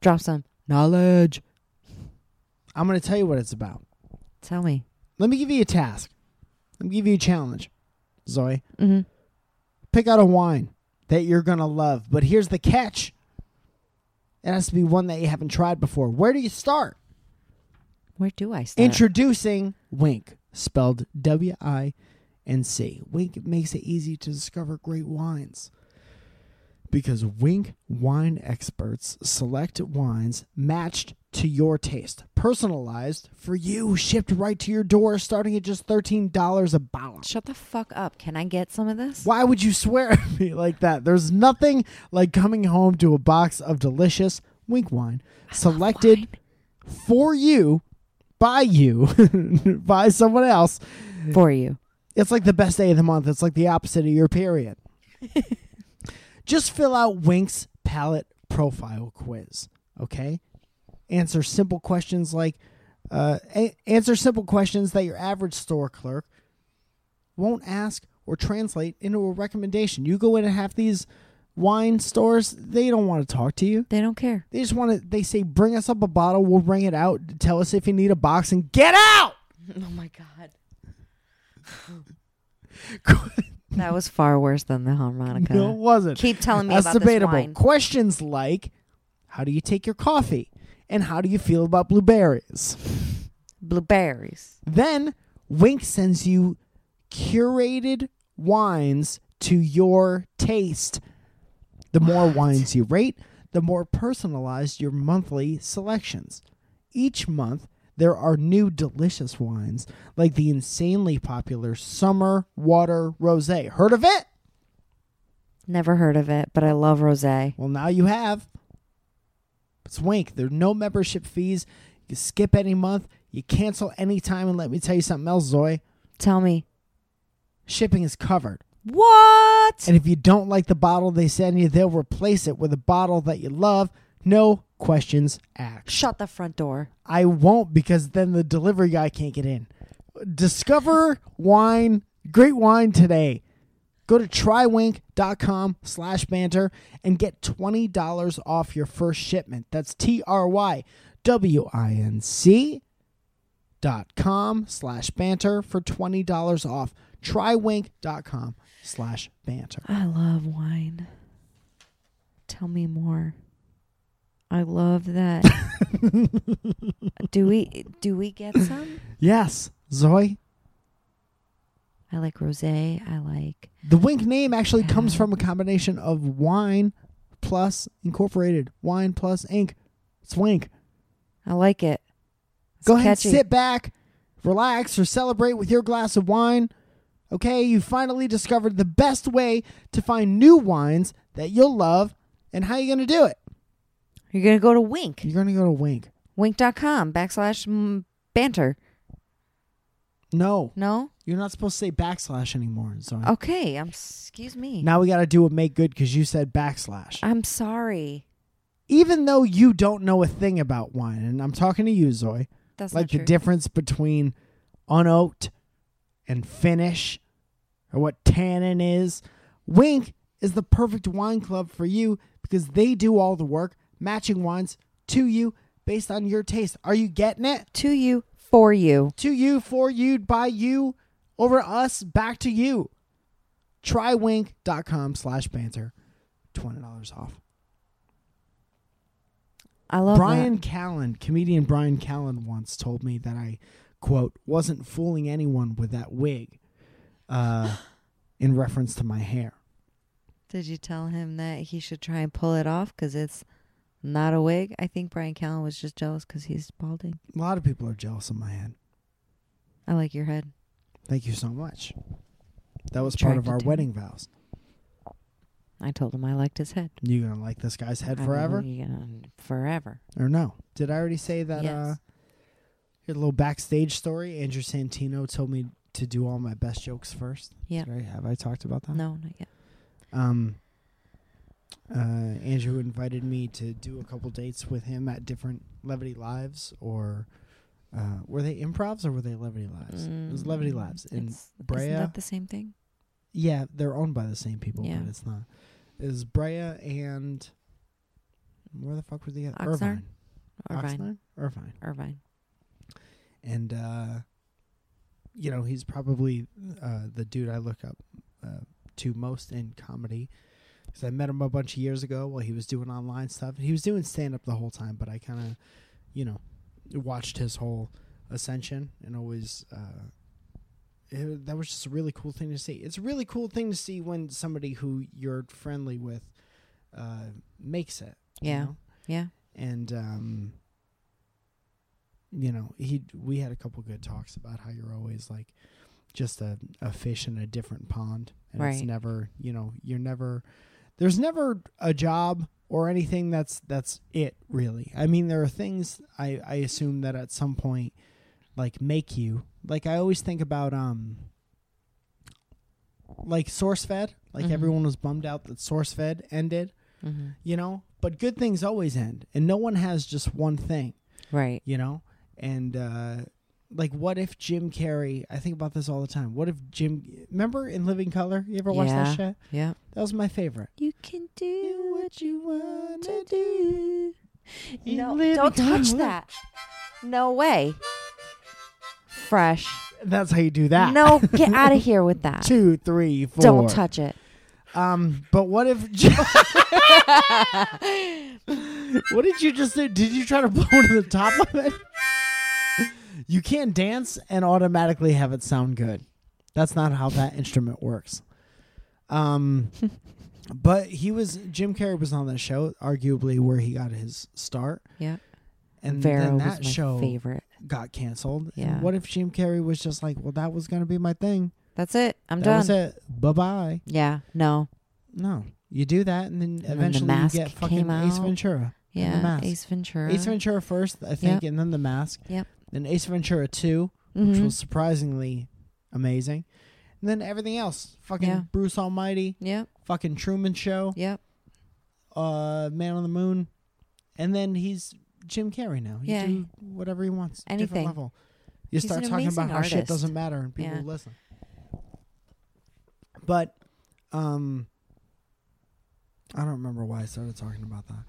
Drop some knowledge. I'm going to tell you what it's about. Tell me. Let me give you a task. Let me give you a challenge, Zoe. Mm-hmm. pick out a wine that you're going to love. But here's the catch it has to be one that you haven't tried before. Where do you start? Where do I start? Introducing Winc, spelled W I N C. Winc makes it easy to discover great wines. Because Winc wine experts select wines matched to your taste, personalized for you, shipped right to your door, starting at just $13 a bottle. Shut the fuck up. Can I get some of this? Why would you swear [laughs] at me like that? There's nothing like coming home to a box of delicious Winc wine selected for you by you [laughs] by someone else. For you. It's like the best day of the month. It's like the opposite of your period. [laughs] Just fill out Winc's palette profile quiz, okay? Answer simple questions like uh, a- answer simple questions that your average store clerk won't ask or translate into a recommendation. You go in and half these wine stores, they don't want to talk to you. They don't care. They just want to. They say, "Bring us up a bottle. We'll bring it out. Tell us if you need a box, and get out." [laughs] Oh my god. [laughs] That was far worse than the harmonica. no, it wasn't. Keep telling me That's about debatable. this wine. Questions like, "How do you take your coffee?" And "How do you feel about blueberries?" Blueberries. Then Winc sends you curated wines to your taste. The more wines you rate, the more personalized your monthly selections. Each month, there are new delicious wines like the insanely popular Summer Water Rosé. Heard of it? Never heard of it, but I love rosé. Well, now you have. It's Winc. There are no membership fees. You skip any month, you cancel any time, and let me tell you something else, Zoe. Tell me. Shipping is covered. What? And if you don't like the bottle they send you, they'll replace it with a bottle that you love. No questions asked. Shut the front door. I won't because then the delivery guy can't get in. Discover wine, great wine today. Go to trywinc.com slash banter and get $20 off your first shipment. That's T R Y W I N C dot com slash banter for $20 off. Trywinc.com slash banter. I love wine. Tell me more. I love that. [laughs] do we do we get some? Yes, Zoe. I like rosé. I like The Winc name actually comes from a combination of wine plus incorporated, wine plus ink. It's Winc. I like it. It's Go ahead, catchy. sit back, relax, or celebrate with your glass of wine. Okay, you finally discovered the best way to find new wines that you'll love, and how are you going to do it? You're gonna go to Winc. You're going to go to Winc. Winc.com backslash banter. No, No? you're not supposed to say backslash anymore. Zoe. Okay. I'm excuse me. Now we got to do a make good because you said backslash. I'm sorry. even though you don't know a thing about wine, and I'm talking to you, Zoe, That's like not the true. difference between unoaked and finish, or what tannin is. Winc is the perfect wine club for you because they do all the work, matching wines to you based on your taste. Are you getting it? to you, for you. To you, for you, by you, over us, back to you. Trywinc.com slash banter. $20 off. I love Bryan that. Callen, comedian Bryan Callen, once told me that I, quote, wasn't fooling anyone with that wig uh, [sighs] in reference to my hair. Did you tell him that he should try and pull it off because it's not a wig? I think Bryan Callen was just jealous because he's balding. A lot of people are jealous of my head. I like your head. Thank you so much. That was part of our wedding vows. I told him I liked his head. You gonna like this guy's head I forever? yeah, forever. Or no? Did I already say that? Yes. Uh, a little backstage story. Andrew Santino told me to do all my best jokes first. Yeah. Have I talked about that? No, not yet. Um, uh, Andrew invited me to do a couple dates with him at different Levity Lives, or uh, were they improvs or were they Levity Lives? it was Levity Mm, Lives in it's- Brea. Isn't that the same thing? yeah, they're owned by the same people, Yeah. but it's not. It was Brea and where the fuck was the other? Irvine. Irvine. Irvine. Irvine. and uh, you know he's probably uh, the dude I look up uh, to most in comedy because I met him a bunch of years ago while he was doing online stuff. He was doing stand up the whole time, but I kind of, you know, watched his whole ascension and always. Uh, it, that was just a really cool thing to see. It's a really cool thing to see when somebody who you're friendly with uh, makes it. you Yeah. know? Yeah. and um you know he we had a couple good talks about how you're always like just a, a fish in a different pond and it's never you know you're never there's never a job or anything that's that's it really i mean there are things i i assume that at some point like make you like i always think about um like sourcefed like Mhm. everyone was bummed out that sourcefed ended Mm-hmm. you know but good things always end and no one has just one thing Right. you know and uh like what if jim carrey i think about this all the time what if jim remember in living color you ever watch Yeah. that shit Yeah. that was my favorite You can do what you want to do. No, don't touch color. that. No way. Fresh. that's how you do that No, get [laughs] out of here with that. two three four Don't touch it. um but what if [laughs] [laughs] what did you just do did you try to blow to the top of it you can't dance and automatically have it sound good that's not how that instrument works um [laughs] but he was jim carrey was on that show arguably where he got his start Yeah. and then that show favorite. got canceled And Yeah. what if jim carrey was just like well that was gonna be my thing That's it. I'm that done. was it bye-bye Yeah. No. no you do that and then the eventually Mask you get fucking ace ventura The Yeah. Ace Ventura. Ace Ventura first, I think, and then The Mask. Yep. Then Ace Ventura 2, which Mhm. was surprisingly amazing. And then everything else. Fucking Yeah. Bruce Almighty, Yeah. fucking Truman Show, Yep. uh, Man on the Moon. And then he's Jim Carrey now. He Yeah. do whatever he wants. Anything. Different level. You He's start talking about how shit doesn't matter and people Yeah. listen. But um I don't remember why I started talking about that.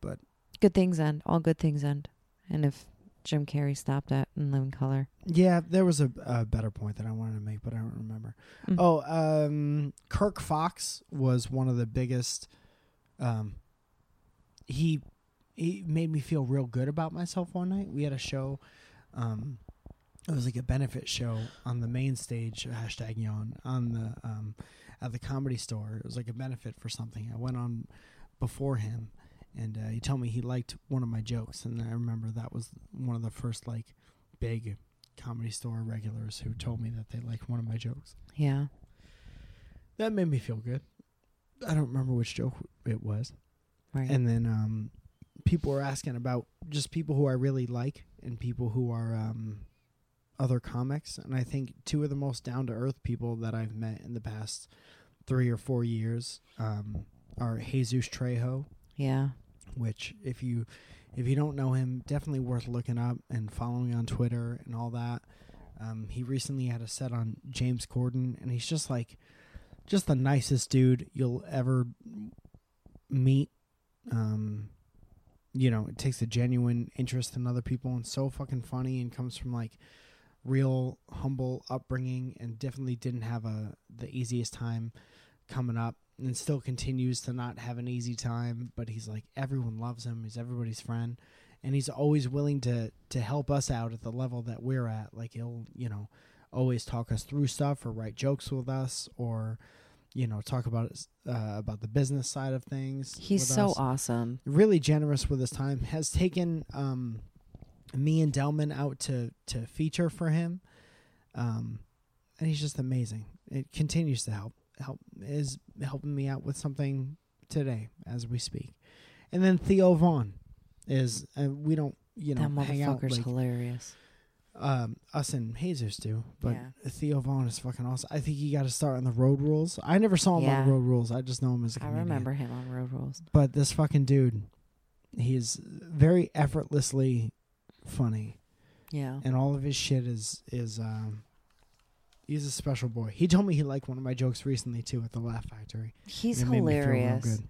But good things end. All good things end. And if Jim Carrey stopped at In Living Color. Yeah, there was a, a better point that I wanted to make, but I don't remember. Mm. Oh, um, Kirk Fox was one of the biggest. Um, he he made me feel real good about myself one night. We had a show. Um, it was like a benefit show on the main stage. Hashtag yawn on the um, at the comedy store. It was like a benefit for something. I went on before him, and uh, he told me he liked one of my jokes, and I remember that was one of the first like big comedy store regulars who told me that they liked one of my jokes. Yeah. That made me feel good. I don't remember which joke it was. Right. And then um, people were asking about just people who I really like and people who are um, other comics. And I think two of the most down to earth people that I've met in the past three or four years um, are Jesus Trejo, yeah. which if you if you don't know him, definitely worth looking up and following on Twitter and all that. Um, he recently had a set on James Corden, and he's just like, just the nicest dude you'll ever meet. Um, you know, it takes a genuine interest in other people and so fucking funny and comes from like real humble upbringing and definitely didn't have a the easiest time coming up and still continues to not have an easy time but he's like everyone loves him. He's everybody's friend. And he's always willing to to help us out at the level that we're at. Like he'll you know always talk us through stuff or write jokes with us or you know talk about uh, about the business side of things He's so us. awesome. really generous with his time. Has taken um me and Delman out to to feature for him. Um and he's just amazing. It continues to help help is helping me out with something today as we speak and then Theo Von is uh, we don't you know that hang out motherfucker's like hilarious. um, us and Hazers do, but Yeah. Theo Von is fucking awesome. I think he got to start on the Road Rules. I never saw him Yeah. on Road Rules. I just know him as a I comedian. I remember him on Road Rules. But this fucking dude, he's very effortlessly funny, Yeah. and all of his shit is is um, he's a special boy. He told me he liked one of my jokes recently too at the Laugh Factory. He's it made me feel real hilarious.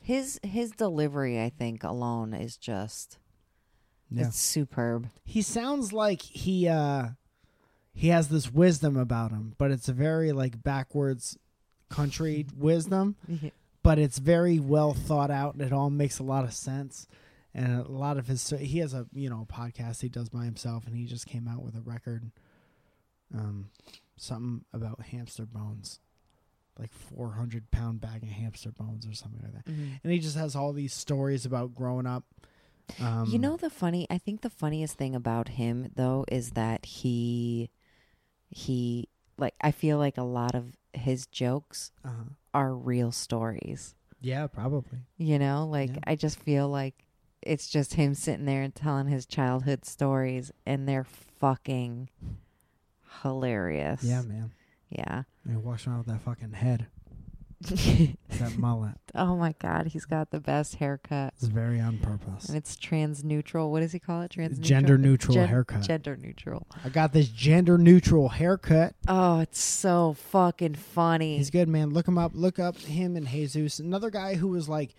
His his delivery, I think, alone is just Yeah, it's superb. he sounds like he uh he has this wisdom about him, but it's a very like backwards country [laughs] wisdom. but it's very well thought out and it all makes a lot of sense and a lot of his he has a you know podcast he does by himself and he just came out with a record um something about hamster bones like 400 pound bag of hamster bones or something like that Mhm. and he just has all these stories about growing up um you know the funny I think the funniest thing about him though is that he he like I feel like a lot of his jokes uh are real stories. yeah probably You know, like Yeah. I just feel like it's just him sitting there and telling his childhood stories and they're fucking hilarious. yeah man Yeah. and he walks around with that fucking head [laughs] that mullet oh my god, he's got the best haircut. it's very on purpose And it's trans neutral. What does he call it? Trans gender neutral Gen- haircut Gender neutral. I got this gender neutral haircut. Oh, it's so fucking funny. He's good, man. Look him up. Look up him and Jesus. Another guy who was like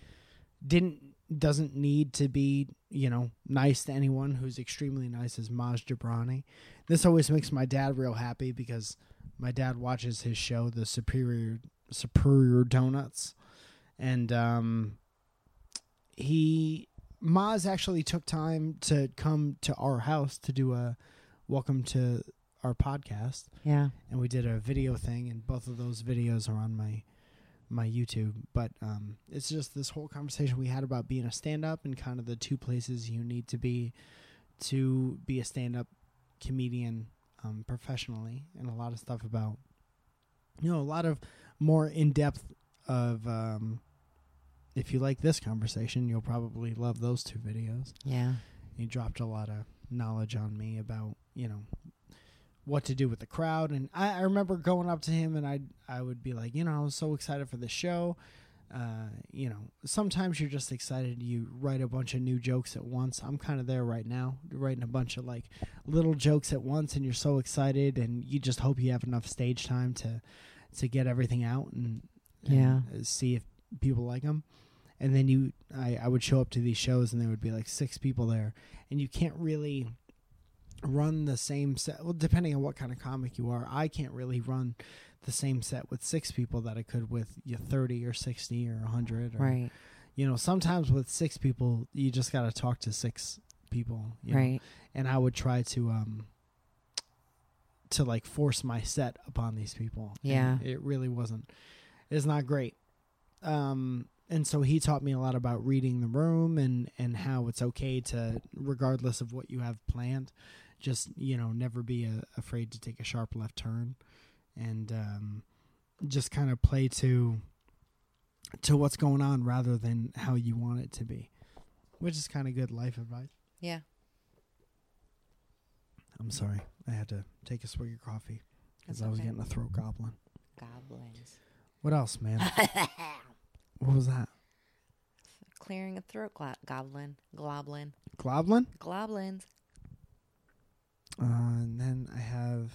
didn't doesn't need to be, you know, nice to anyone who's extremely nice is Maz Jobrani. This always makes my dad real happy because my dad watches his show, The Superior Superior Donuts. And um he Maz actually took time to come to our house to do a welcome to our podcast yeah. and we did a video thing and both of those videos are on my my YouTube but um it's just this whole conversation we had about being a stand up and kind of the two places you need to be to be a stand up comedian um professionally and a lot of stuff about you know a lot of more in depth of um if you like this conversation you'll probably love those two videos Yeah. he dropped a lot of knowledge on me about you know what to do with the crowd. And I, I remember going up to him and I I would be like you know I was so excited for the show. Uh, you know sometimes you're just excited. You write a bunch of new jokes at once. I'm kind of there right now writing a bunch of like little jokes at once and you're so excited and you just hope you have enough stage time to to get everything out and, and Yeah. see if people like them and then you I, I would show up to these shows and there would be like six people there. And you can't really run the same set well depending on what kind of comic you are i can't really run the same set with six people that i could with you 30 or 60 or 100 or Right. you know sometimes with six people you just got to talk to six people you know? Right. and i would try to um to like force my set upon these people and Yeah. it really wasn't it's not great um and so he taught me a lot about reading the room and and how it's okay to regardless of what you have planned just you know never be uh afraid to take a sharp left turn and um just kind of play to to what's going on rather than how you want it to be which is kind of good life advice Yeah. i'm sorry i had to take a swig of coffee because i was okay. getting a throat goblin Goblins. what else man [laughs] what was that clearing a throat glo- goblin. Globlin. Globlin. Globlins. Uh, and then I have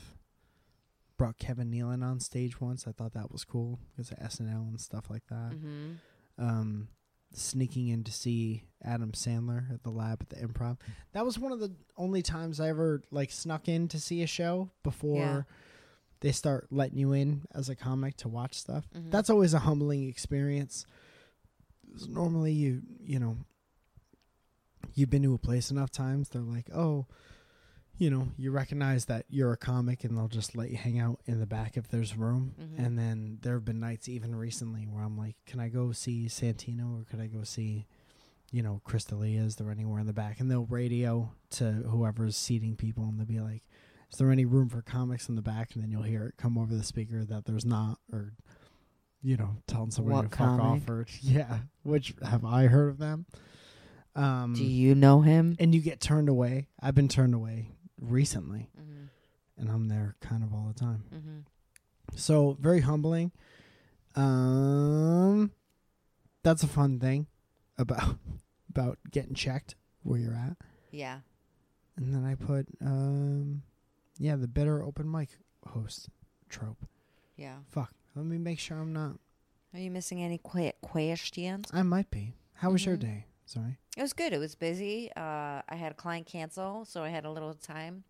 brought Kevin Nealon on stage once. I thought that was cool because of SNL and stuff like that. Mm-hmm. Um, sneaking in to see Adam Sandler at the lab at the Improv. That was one of the only times I ever like snuck in to see a show before Yeah. they start letting you in as a comic to watch stuff. Mhm. That's always a humbling experience. Normally, you you know, you've been to a place enough times. They're like, oh, you know, you recognize that you're a comic, and they'll just let you hang out in the back if there's room. Mhm. And then there have been nights, even recently, where I'm like, can I go see Santino or could I go see, you know, Chris D'Elia? Is there anywhere in the back? And they'll radio to whoever's seating people, and they'll be like, is there any room for comics in the back? And then you'll hear it come over the speaker that there's not, or you know, telling somebody What to fuck off, or [laughs] yeah, which have I heard of them? Um, Do you know him? and you get turned away. I've been turned away recently, Mm-hmm. and I'm there kind of all the time. Mm-hmm. So very humbling. Um, that's a fun thing about [laughs] about getting checked where you're at. Yeah. And then I put um, yeah, the better open mic host trope. Yeah. Fuck. Let me make sure I'm not. Are you missing any que- questions? I might be. How was your Mhm. day? Sorry. It was good. It was busy. Uh, I had a client cancel, so I had a little time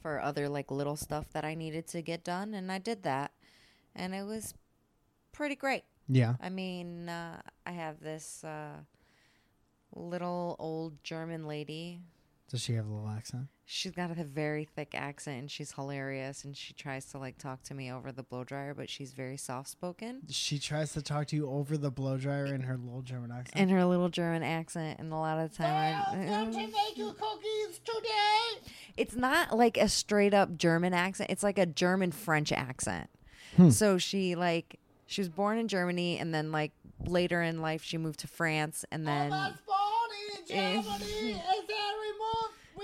for other like little stuff that I needed to get done, and I did that, and it was pretty great. Yeah. I mean, uh, I have this uh, little old German lady. Does she have a little accent? She's got a very thick accent, and she's hilarious. And she tries to like talk to me over the blow dryer, but she's very soft spoken. She tries to talk to you over the blow dryer in her little German accent. And her little German accent, and a lot of the time, I, make you cookies today. it's not like a straight up German accent. It's like a German French accent. Hmm. So she like she was born in Germany and then like later in life she moved to France and then [laughs] Eh.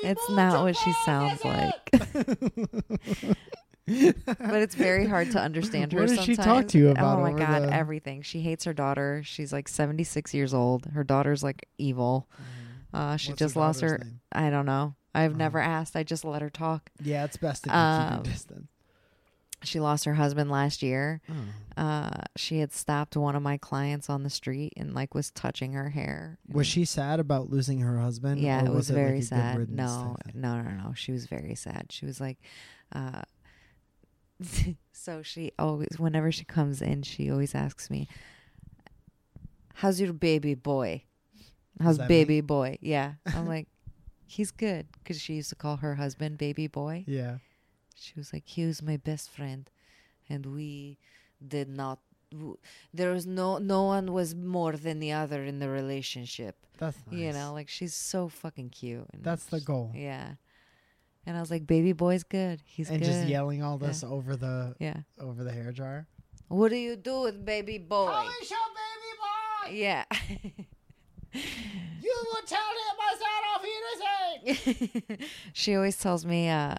It's not what she sounds like. [laughs] but it's very hard to understand her What does she talk to you about Oh my god, the- everything. She hates her daughter. She's like 76 years old. Her daughter's like evil. Uh, she What's her just lost her. name? I don't know. I've Oh. never asked. I just let her talk. Yeah, it's best if you Um, keep your distance. She lost her husband last year. Oh. Uh, she had stopped one of my clients on the street and like was touching her hair. Was she sad about losing her husband? Yeah, it was, like, a very good sad. No, no, no, no. She was very sad. She was like, uh, [laughs] so she always, whenever she comes in, she always asks me, "How's your baby boy? How's me? baby boy?" Yeah, [laughs] I'm like, he's good because she used to call her husband baby boy. Yeah. She was like, he was my best friend, and we did not. w- There was no no one was more than the other in the relationship. That's nice. You know, like she's so fucking cute. And That's the goal. yeah. And I was like, baby boy's good. He's and good. just yelling all this over the Yeah. over the hair dryer. What do you do with baby boy? your baby boy? Yeah. [laughs] You will tell him I said auf Wiedersehen. she always tells me uh,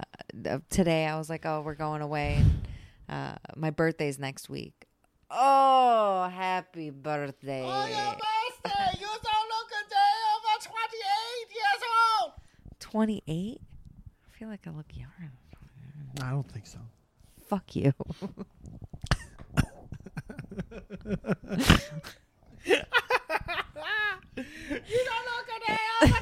uh, today I was like, "Oh, we're going away. And, uh, my birthday's next week." Oh, happy birthday. Oh, your birthday. You don't look a day over 28 years old. 28? I feel like I look younger. I don't think so. Fuck you. [laughs] [laughs] You don't look a day over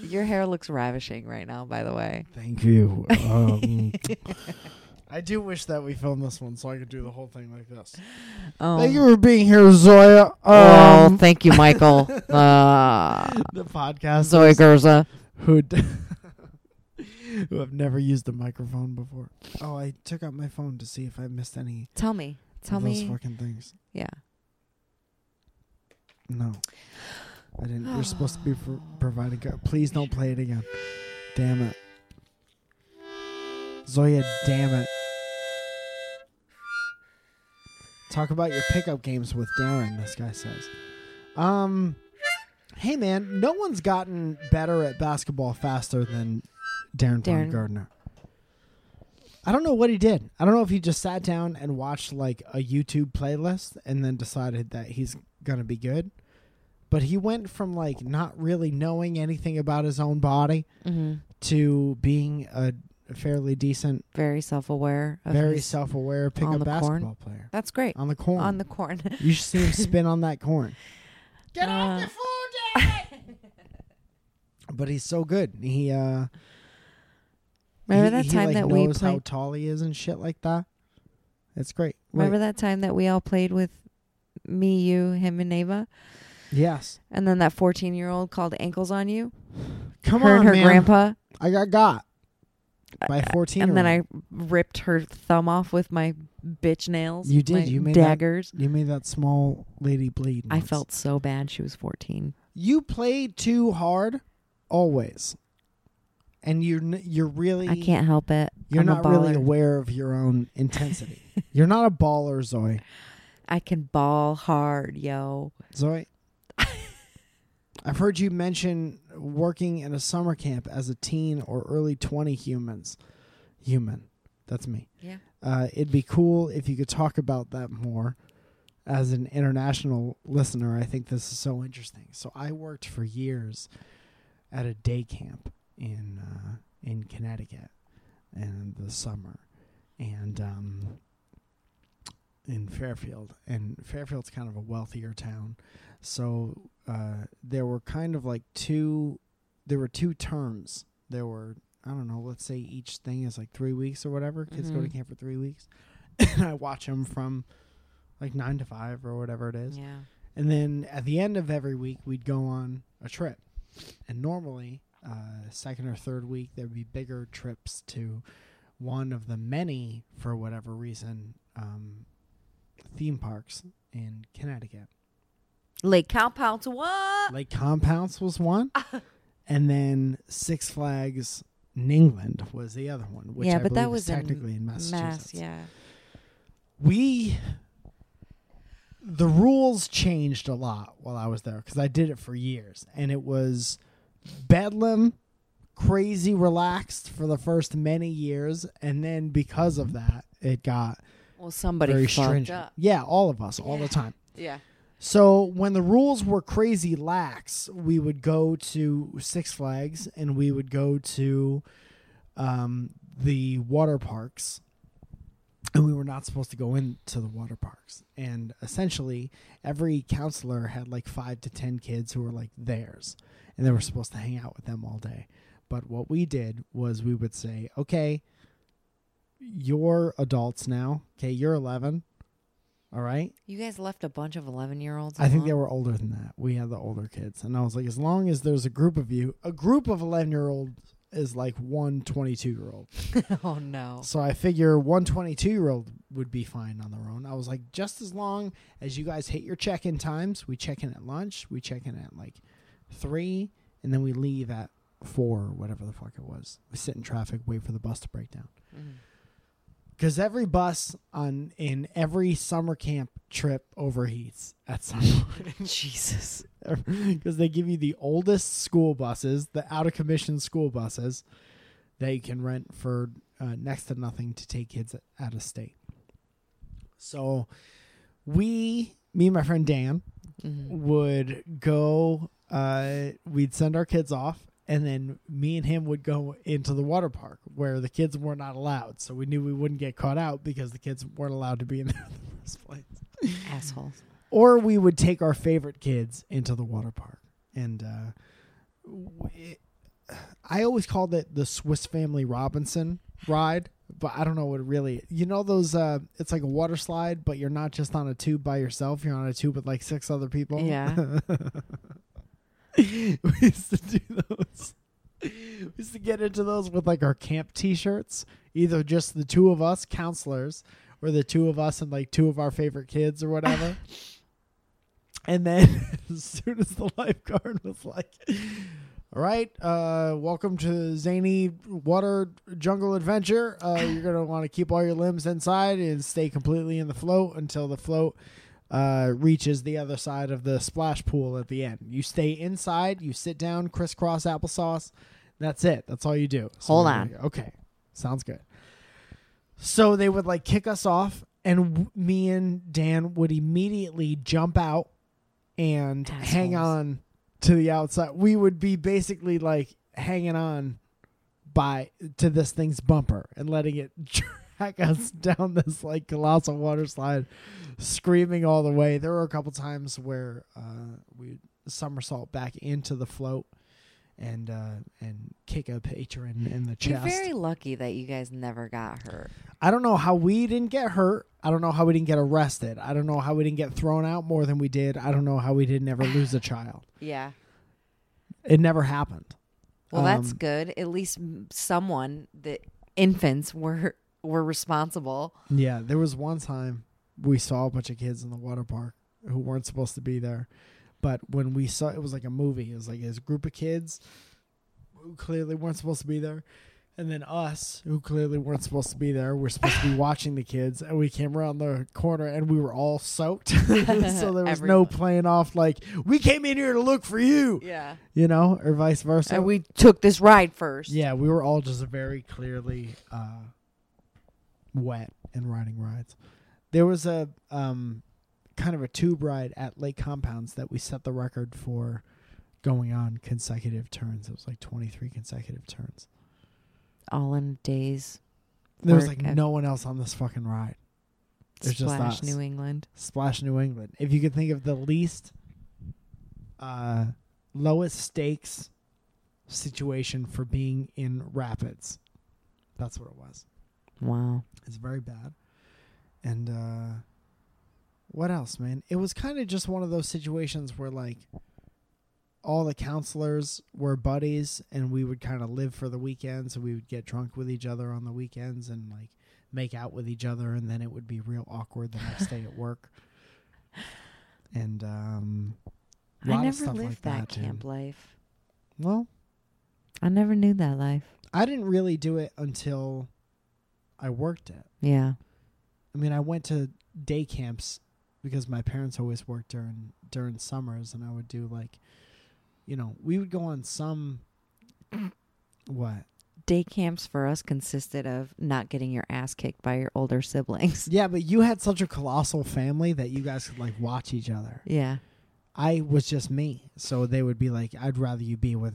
28. [laughs] Your hair looks ravishing right now, by the way. Thank you. Um, [laughs] I do wish that we filmed this one so I could do the whole thing like this. Oh, Thank you for being here, Zoya. oh Um, thank you, Michael. [laughs] Uh, the podcast Zoe Gerza. who d- who have never used a microphone before. Oh, I took out my phone to see if I missed any Tell me. Tell those me. fucking things. Yeah. No, I didn't. You're supposed to be pro- providing. Please don't play it again. Damn it, Zoya. Damn it. Talk about your pickup games with Darren. This guy says. Um, hey man, no one's gotten better at basketball faster than Darren, Darren. Gardner. I don't know what he did. I don't know if he just sat down and watched like a YouTube playlist and then decided that he's gonna be good. But he went from like not really knowing anything about his own body Mm-hmm. to being a fairly decent, Very self aware. very self-aware on pickup basketball corn. player That's great. on the corn. On the corn. you should see him [laughs] spin on that corn. Get off the food, Daddy! [laughs] but he's so good. He uh Remember he- that he, time like, that we knows how tall he is and shit like that. It's great. Remember that time that we all played with me, you, him, and Ava? Yes. And then that 14 year old called ankles on you? Come her on, and her man. grandpa. I got got uh, by fourteen. And then I ripped her thumb off with my bitch nails. You did. You made that- daggers. You made that small lady bleed. I felt so bad. She was 14. you played too hard, always, and you're n- you're really I can't help it. You're I'm not really aware of your own intensity. [laughs] you're not a baller, Zoe. I can ball hard, yo. Zoe. [laughs] I've heard you mention working in a summer camp as a teen or early 20 humans. Human. That's me. Yeah. Uh, it'd be cool if you could talk about that more. As an international listener, I think this is so interesting. So I worked for years at a day camp in uh, in Connecticut in the summer, and um, in Fairfield. And Fairfield's kind of a wealthier town, so uh, there were kind of like two. There were two terms. There were I don't know. Let's say each thing is like three weeks or whatever. Kids go to Mhm. camp for three weeks, [laughs] and I watch them from like nine to five or whatever it is. Yeah. And then at the end of every week, we'd go on a trip. And normally, uh, second or third week, there would be bigger trips to one of the many, for whatever reason, um, theme parks in Connecticut. Lake Cowpounce, what? Lake Compounce was one, [laughs] and then Six Flags New England was the other one, which yeah, I but that was technically in, in Massachusetts. Mass, yeah. we the rules changed a lot while I was there because I did it for years, and it was bedlam, crazy relaxed for the first many years, and then because of that, it got Well, somebody very fucked stringent. up. Yeah, all of us, all Yeah. the time. Yeah. So when the rules were crazy lax, we would go to Six Flags and we would go to um, the water parks, and we were not supposed to go into the water parks. And essentially, every counselor had like five to ten kids who were like theirs, and they were supposed to hang out with them all day. But what we did was we would say, okay, you're adults now. Okay, you're 11. All right. You guys left a bunch of 11 year olds. I think they were older than that. We had the older kids. And I was like, as long as there's a group of you, a group of 11 year olds is like one 22 year old. [laughs] oh, no. So I figure one 22 year old would be fine on their own. I was like, just as long as you guys hit your check in times, we check in at lunch, we check in at like three, and then we leave at four or whatever the fuck it was. We sit in traffic, wait for the bus to break down. Mhm. Because every bus on in every summer camp trip overheats at some [laughs] point. Jesus. [laughs] because they give you the oldest school buses, the out of commission school buses that you can rent for uh, next to nothing to take kids out of state. So we, me and my friend Dan, Mhm. would go. Uh, we'd send our kids off, and then me and him would go into the water park where the kids were not allowed. So we knew we wouldn't get caught out because the kids weren't allowed to be in [laughs] there in the first place Assholes. or we would take our favorite kids into the water park and uh it, i always called it the swiss family robinson ride but i don't know what it really you know those uh it's like a water slide but you're not just on a tube by yourself you're on a tube with like six other people Yeah. [laughs] [laughs] we used to do those. We used to get into those with like our camp t-shirts. Either just the two of us counselors or the two of us and like two of our favorite kids or whatever. [laughs] And then [laughs] as soon as the lifeguard was like all right uh welcome to zany water jungle adventure. Uh you're gonna want to keep all your limbs inside and stay completely in the float until the float uh, reaches the other side of the splash pool at the end. You stay inside, you sit down, crisscross applesauce. That's it. That's all you do. So Hold on. Okay. Sounds good. So they would like kick us off, and w- me and Dan would immediately jump out and hang on to the outside. We would be basically like hanging on by to this thing's bumper and letting it [laughs] drag [laughs] us down this like colossal water slide, screaming all the way. There were a couple times where uh, we somersault back into the float and uh, and kick a patron in the You're chest. very lucky that you guys never got hurt. I don't know how we didn't get hurt. I don't know how we didn't get arrested. I don't know how we didn't get thrown out more than we did. I don't know how we didn't ever lose a [sighs] child. Yeah. It never happened. Well, that's Um, good. At least someone, the infants, were were responsible. Yeah, there was one time we saw a bunch of kids in the water park who weren't supposed to be there. But when we saw it was like a movie. It was like this group of kids who clearly weren't supposed to be there. And then us, who clearly weren't supposed to be there, we're supposed to be [laughs] watching the kids, and we came around the corner and we were all soaked. [laughs] so there was no playing off like we came in here to look for you, Yeah. you know, or vice versa. And we took this ride first. Yeah, we were all just very clearly uh, wet and riding rides. There was a um, kind of a tube ride at Lake Compounce that we set the record for going on consecutive turns. It was like 23 consecutive turns. All in days. There was like no one else on this fucking ride. It's just Splash us. New England. Splash New England. If you could think of the least uh, lowest stakes situation for being in rapids, that's what it was. Wow. It's very bad. And uh what else, man? It was kind of just one of those situations where like all the counselors were buddies and we would kind of live for the weekends and we would get drunk with each other on the weekends and like make out with each other and then it would be real awkward the next day at work. [laughs] And um I never lived like that, dude. camp life. Well, I never knew that life. I didn't really do it until I worked it. Yeah. I mean, I went to day camps because my parents always worked during during summers, and I would do like, you know, we would go on some. What? Day camps for us consisted of not getting your ass kicked by your older siblings. Yeah, but you had such a colossal family that you guys could like watch each other. Yeah. I was just me, so they would be like, "I'd rather you be with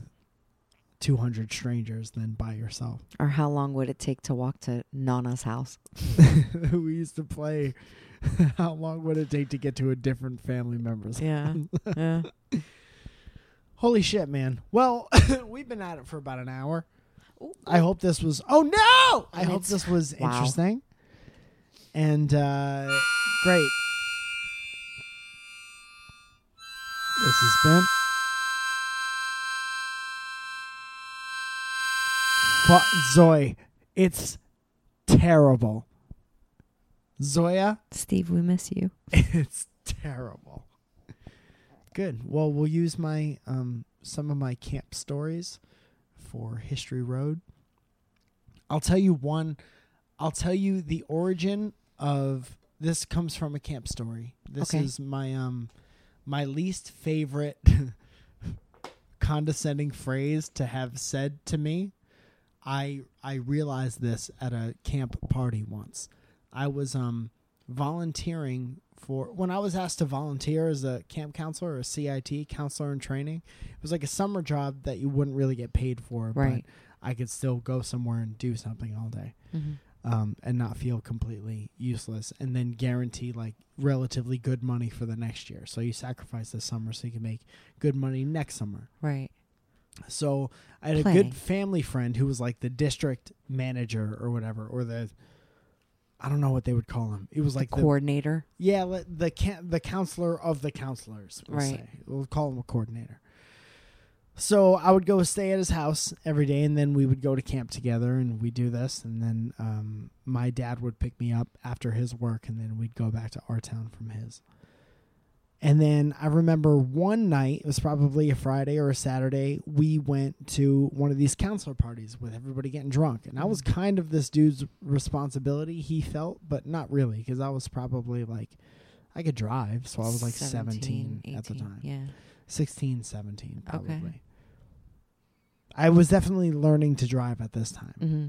two hundred strangers than by yourself." Or how long would it take to walk to Nana's house? [laughs] we used to play. [laughs] How long would it take to get to a different family member's Yeah. yeah. [laughs] Holy shit, man. Well, we've been at it for about an hour. I hope this was Oh no! I hope this was wow. interesting. And uh great. This has been Fu- Zoe. It's terrible. Zoja, Steve, we miss you. [laughs] it's terrible. Good. Well, we'll use my um some of my camp stories for History Road. I'll tell you one. I'll tell you the origin of this comes from a camp story. This Okay. is my um my least favorite [laughs] condescending phrase to have said to me. I I realized this at a camp party once. I was um volunteering for when I was asked to volunteer as a camp counselor or a CIT counselor in training. It was like a summer job that you wouldn't really get paid for, Right. but I could still go somewhere and do something all day um, and not feel completely useless, and then guarantee like relatively good money for the next year. So you sacrifice this summer so you can make good money next summer. Right. So I had a good family friend who was like the district manager or whatever, or the I don't know what they would call him. It was like the, Coordinator. yeah, the the counselor of the counselors. We'll Right. say. We'll call him a coordinator. So I would go stay at his house every day, and then we would go to camp together, and we do this, and then um, my dad would pick me up after his work, and then we'd go back to our town from his. And then I remember one night, it was probably a Friday or a Saturday, we went to one of these counselor parties with everybody getting drunk. And I was kind of this dude's responsibility, he felt, but not really, because I was probably like, I could drive. So I was like 17, at the time. Yeah. 16, 17, Okay. probably. I was definitely learning to drive at this time. Mm-hmm.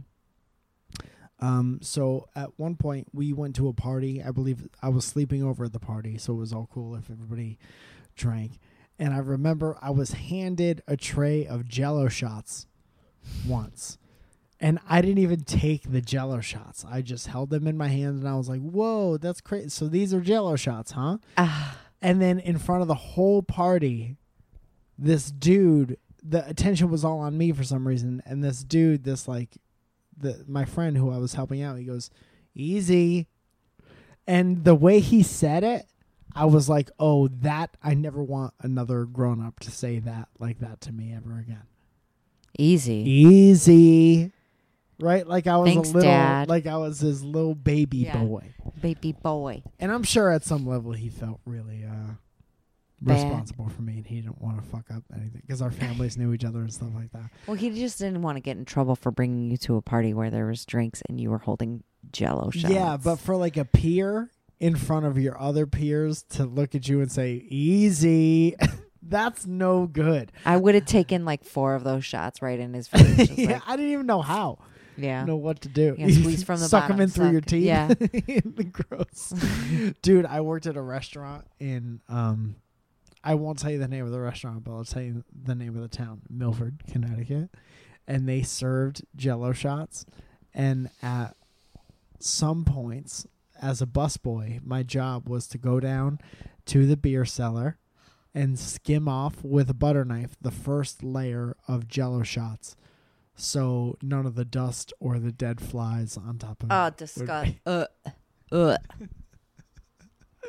Um, so at one point we went to a party. I believe I was sleeping over at the party, so it was all cool if everybody drank. And I remember I was handed a tray of Jello shots once, and I didn't even take the Jello shots. I just held them in my hand, and I was like, "Whoa, that's crazy!" So these are Jello shots, huh? Ah, And then in front of the whole party, this dude, the attention was all on me for some reason, and this dude, this like, the my friend who I was helping out, he goes, "Easy," and the way he said it, I was like, "Oh, that I never want another grown up to say that like that to me ever again." easy. Easy. Right, like I was Thanks, a little, Dad. like I was his little baby Yeah. boy, Baby boy. and I'm sure at some level he felt really uh, Bad. responsible for me, and he didn't want to fuck up anything because our families knew each other and stuff like that. Well, he just didn't want to get in trouble for bringing you to a party where there was drinks and you were holding Jello shots. Yeah, but for like a peer in front of your other peers to look at you and say "easy," [laughs] that's no good. I would have taken like four of those shots right in his face. [laughs] Yeah, like, I didn't even know how. yeah. Know what to do. Yeah, squeeze from [laughs] the Suck bottom, them in through your teeth. Yeah. The gross. Dude, I worked at a restaurant in um I won't tell you the name of the restaurant, but I'll tell you the name of the town, Milford, Connecticut. And they served jello shots and at some points as a busboy, my job was to go down to the beer cellar and skim off with a butter knife the first layer of jello shots so none of the dust or the dead flies on top of Oh, it. Oh, disgust. Uh, uh.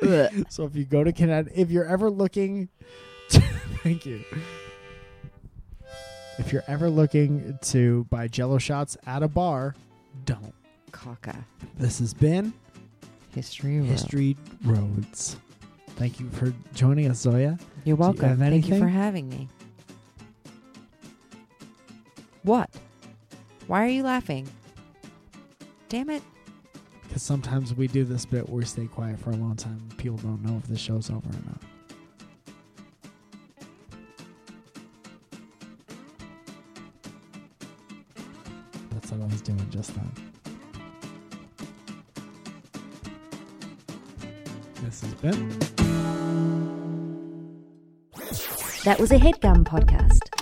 [laughs] So if you go to Connecticut, if you're ever looking, [laughs] thank you. If you're ever looking to buy Jello shots at a bar, don't. Caca. This has been History. Road. History Roads. Thank you for joining us, Zoja. You're welcome. have Thank you for having me. What? Why are you laughing? Damn it. Because sometimes we do this bit where we stay quiet for a long time. and People don't know if the show's over or not. That's what I was doing just then. This has been. That was a headgum podcast.